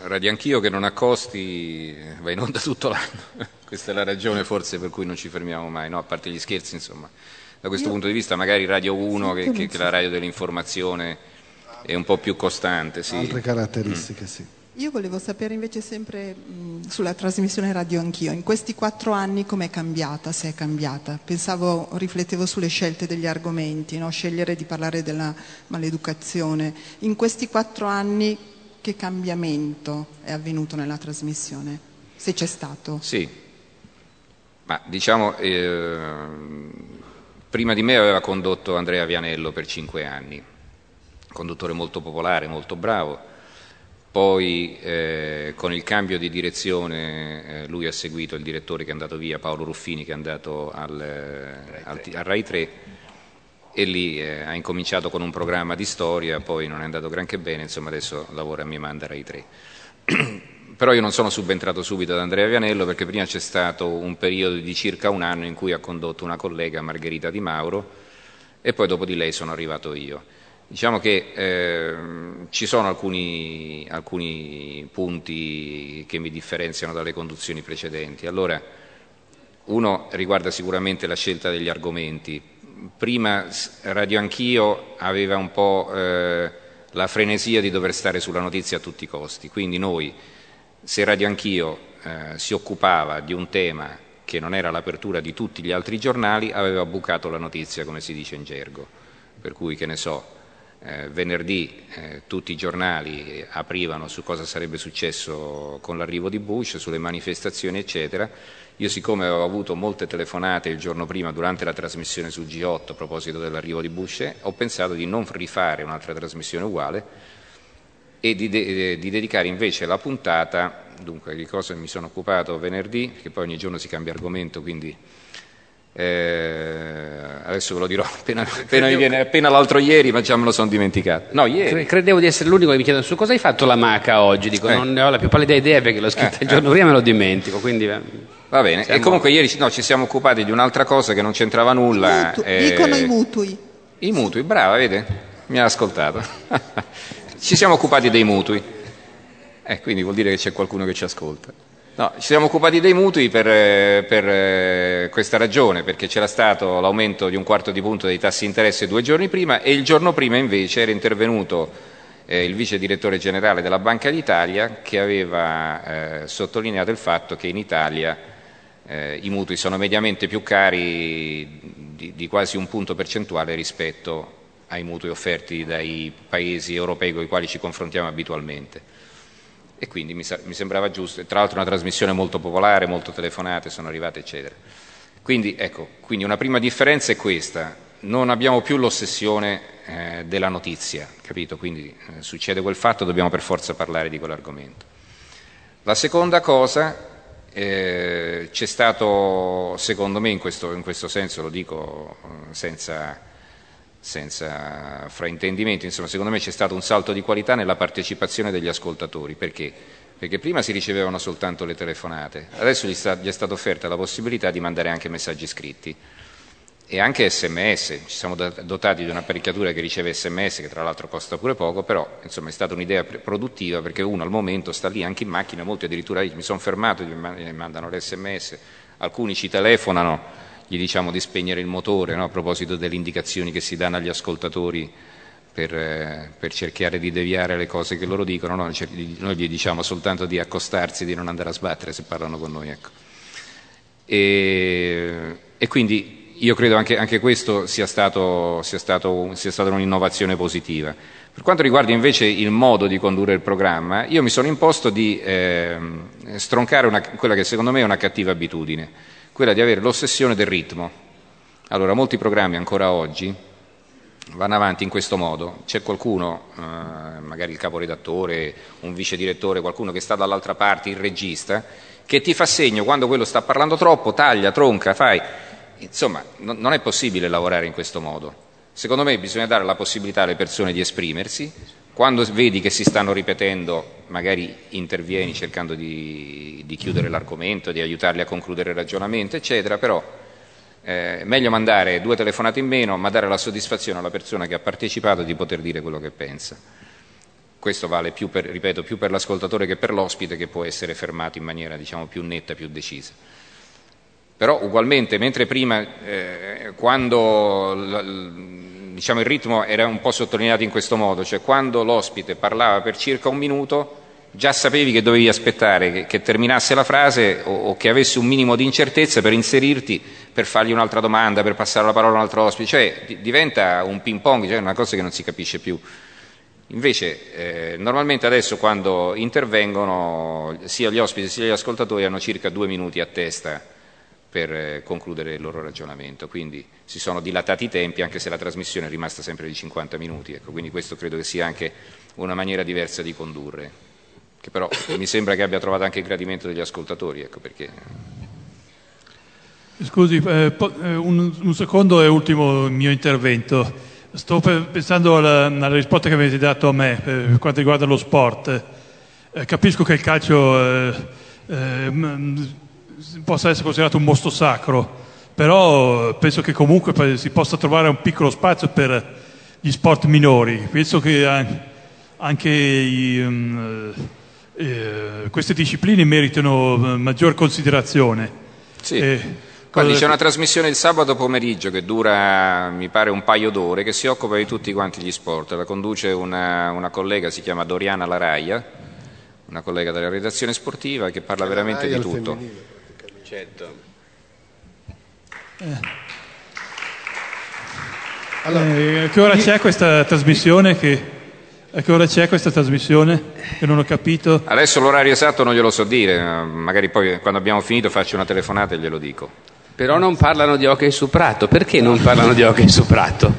Speaker 3: Radio Anch'io che non ha costi va in onda tutto l'anno, questa è la ragione forse per cui non ci fermiamo mai, no? a parte gli scherzi insomma. Da questo Io... punto di vista magari Radio 1 che, che, che, la radio dell'informazione è un po' più costante. Sì.
Speaker 1: Altre caratteristiche, mm. sì.
Speaker 10: Io volevo sapere invece sempre mh, sulla trasmissione radio anch'io, in questi quattro anni com'è cambiata, se è cambiata? Pensavo, riflettevo sulle scelte degli argomenti, no? scegliere di parlare della maleducazione. In questi quattro anni che cambiamento è avvenuto nella trasmissione, se c'è stato?
Speaker 3: Sì, ma diciamo, eh, prima di me aveva condotto Andrea Vianello per cinque anni, conduttore molto popolare, molto bravo, poi eh, con il cambio di direzione eh, lui ha seguito il direttore che è andato via, Paolo Ruffini, che è andato al, eh, al, al Rai 3 e lì eh, ha incominciato con un programma di storia, poi non è andato granché bene, insomma adesso lavora a mia manda Rai 3. Però io non sono subentrato subito ad Andrea Vianello perché prima c'è stato un periodo di circa un anno in cui ha condotto una collega Margherita Di Mauro e poi dopo di lei sono arrivato io. Diciamo che eh, ci sono alcuni, alcuni punti che mi differenziano dalle conduzioni precedenti. Allora, uno riguarda sicuramente la scelta degli argomenti, prima Radio Anch'io aveva un po' eh, la frenesia di dover stare sulla notizia a tutti i costi, quindi noi, se Radio Anch'io eh, si occupava di un tema che non era l'apertura di tutti gli altri giornali, aveva bucato la notizia, come si dice in gergo. Per cui, che ne so, eh, venerdì eh, tutti i giornali aprivano su cosa sarebbe successo con l'arrivo di Bush, sulle manifestazioni, eccetera. Io siccome avevo avuto molte telefonate il giorno prima durante la trasmissione su G8 a proposito dell'arrivo di Bush, ho pensato di non rifare un'altra trasmissione uguale e di, de- di dedicare invece la puntata dunque di cosa mi sono occupato venerdì, che poi ogni giorno si cambia argomento, quindi eh, adesso ve lo dirò appena, appena, viene, appena, l'altro ieri, ma già me lo sono dimenticato. No, ieri.
Speaker 2: Credevo di essere l'unico che mi chiedono su cosa hai fatto la maca oggi. Dico, eh. non ne ho la più pallida idea perché l'ho scritta eh, il giorno prima e me lo dimentico. Quindi,
Speaker 3: eh, Va bene, e comunque ieri no, ci siamo occupati di un'altra cosa che non c'entrava nulla.
Speaker 10: Mutu- eh, dicono i mutui.
Speaker 3: I mutui, brava, vede? Mi ha ascoltato. ci siamo occupati dei mutui. Eh, quindi vuol dire che c'è qualcuno che ci ascolta. No, ci siamo occupati dei mutui per, per eh, questa ragione, perché c'era stato l'aumento di un quarto di punto dei tassi di interesse due giorni prima e il giorno prima invece era intervenuto eh, il vice direttore generale della Banca d'Italia che aveva eh, sottolineato il fatto che in Italia eh, i mutui sono mediamente più cari di, di quasi un punto percentuale rispetto ai mutui offerti dai paesi europei con i quali ci confrontiamo abitualmente e quindi mi, mi sembrava giusto, tra l'altro una trasmissione molto popolare, molto telefonate sono arrivate eccetera. Quindi, ecco, quindi una prima differenza è questa, non abbiamo più l'ossessione eh, della notizia, capito? Quindi eh, succede quel fatto, dobbiamo per forza parlare di quell'argomento. La seconda cosa, eh, c'è stato, secondo me, in questo, in questo senso, lo dico eh, senza senza fraintendimenti, insomma, secondo me c'è stato un salto di qualità nella partecipazione degli ascoltatori, perché? Perché prima si ricevevano soltanto le telefonate, adesso gli, sta, gli è stata offerta la possibilità di mandare anche messaggi scritti e anche sms, ci siamo dotati di un'apparecchiatura che riceve sms che tra l'altro costa pure poco, però insomma, è stata un'idea produttiva perché uno al momento sta lì anche in macchina, molti addirittura mi sono fermato, mi mandano l'sms, alcuni ci telefonano gli diciamo di spegnere il motore no? a proposito delle indicazioni che si danno agli ascoltatori per, eh, per, cercare di deviare le cose che loro dicono, no? noi gli diciamo soltanto di accostarsi, di non andare a sbattere se parlano con noi. Ecco. E, e, quindi io credo anche, anche questo sia stato, sia, stato, sia stata un'innovazione positiva. Per quanto riguarda invece il modo di condurre il programma, io mi sono imposto di eh, stroncare una, quella che secondo me è una cattiva abitudine quella di avere l'ossessione del ritmo. Allora, molti programmi ancora oggi vanno avanti in questo modo. C'è qualcuno, eh, magari il caporedattore, un vice direttore, qualcuno che sta dall'altra parte, il regista, che ti fa segno quando quello sta parlando troppo, taglia, tronca, fai. Insomma, no, non è possibile lavorare in questo modo. Secondo me bisogna dare la possibilità alle persone di esprimersi, quando vedi che si stanno ripetendo, magari intervieni cercando di, di chiudere l'argomento, di aiutarli a concludere il ragionamento, eccetera, però eh, meglio mandare due telefonate in meno, ma dare la soddisfazione alla persona che ha partecipato di poter dire quello che pensa. Questo vale più per, ripeto, più per l'ascoltatore che per l'ospite che può essere fermato in maniera diciamo, più netta, più decisa. Però ugualmente, mentre prima, eh, quando diciamo, il ritmo era un po' sottolineato in questo modo, cioè quando l'ospite parlava per circa un minuto già sapevi che dovevi aspettare che, che terminasse la frase o, o, che avesse un minimo di incertezza per inserirti, per fargli un'altra domanda, per passare la parola a un altro ospite, cioè d- diventa un ping pong, cioè una cosa che non si capisce più. Invece eh, normalmente adesso quando intervengono sia gli ospiti sia gli ascoltatori hanno circa due minuti a testa per eh, concludere il loro ragionamento. Quindi si sono dilatati i tempi, anche se la trasmissione è rimasta sempre di 50 minuti. Ecco, quindi questo credo che sia anche una maniera diversa di condurre, che però mi sembra che abbia trovato anche il gradimento degli ascoltatori. Ecco perché...
Speaker 4: Scusi, eh, eh un, secondo e ultimo mio intervento. Sto pensando alla, alla risposta che avete dato a me eh, per quanto riguarda lo sport. Eh, capisco che il calcio eh, possa essere considerato un mostro sacro, però penso che comunque si possa trovare un piccolo spazio per gli sport minori. Penso che anche i, um, eh, queste discipline meritano eh, maggior considerazione.
Speaker 3: Sì. Eh, Guardi, c'è una trasmissione il sabato pomeriggio che dura, mi pare, un paio d'ore, che si occupa di tutti quanti gli sport. La conduce una, una collega, si chiama Doriana Laraia, una collega della redazione sportiva, che parla veramente di tutto.
Speaker 2: Certo.
Speaker 4: Allora, eh, a che ora c'è questa trasmissione? Che, a che ora c'è questa trasmissione? Che non ho capito.
Speaker 3: Adesso l'orario esatto non glielo so dire, magari poi quando abbiamo finito faccio una telefonata e glielo dico.
Speaker 2: Però non parlano di hockey su prato. Perché non parlano di hockey su prato?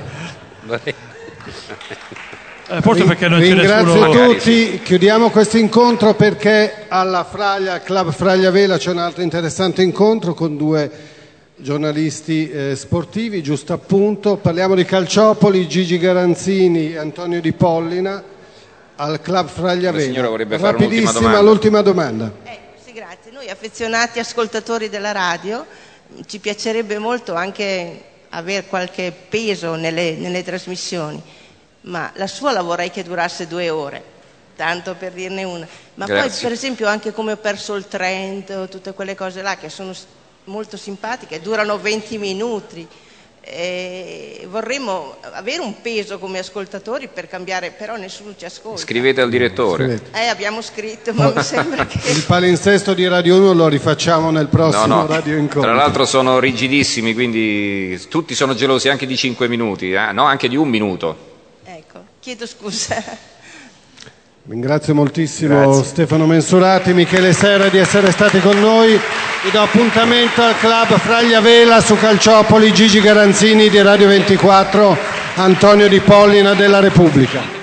Speaker 4: Eh, forse perché non c'è
Speaker 1: Ringrazio
Speaker 4: nessuno...
Speaker 1: tutti, chiudiamo questo incontro perché alla Fraglia, Club Fraglia Vela c'è un altro interessante incontro con due giornalisti eh, sportivi, giusto appunto. Parliamo di Calciopoli, Gigi Garanzini e Antonio Di Pollina al Club Fraglia
Speaker 3: La
Speaker 1: Vela.
Speaker 3: signora vorrebbe fare
Speaker 1: Rapidissima
Speaker 3: domanda.
Speaker 1: l'ultima domanda.
Speaker 11: Sì, grazie. Noi affezionati ascoltatori della radio ci piacerebbe molto anche avere qualche peso nelle, nelle trasmissioni, ma la sua la vorrei che durasse due ore, tanto per dirne una. Ma poi
Speaker 3: Grazie.
Speaker 11: per esempio anche come ho perso il Trento, tutte quelle cose là che sono molto simpatiche, durano 20 minuti. E vorremmo avere un peso come ascoltatori per cambiare, però nessuno ci ascolta.
Speaker 3: Scrivete al direttore.
Speaker 11: Eh, abbiamo scritto, ma mi sembra che...
Speaker 1: Il palinsesto di Radio 1 lo rifacciamo nel
Speaker 3: No,
Speaker 1: prossimo
Speaker 3: no,
Speaker 1: Radio Incontro.
Speaker 3: tra l'altro sono rigidissimi, quindi tutti sono gelosi anche di 5 minuti, eh? no, anche di un minuto.
Speaker 11: Chiedo scusa.
Speaker 1: Ringrazio moltissimo
Speaker 3: Grazie.
Speaker 1: Stefano Mensurati, Michele Serra di essere stati con noi. Vi do appuntamento al club Fraglia Vela su Calciopoli, Gigi Garanzini di Radio 24, Antonio Di Pollina della Repubblica.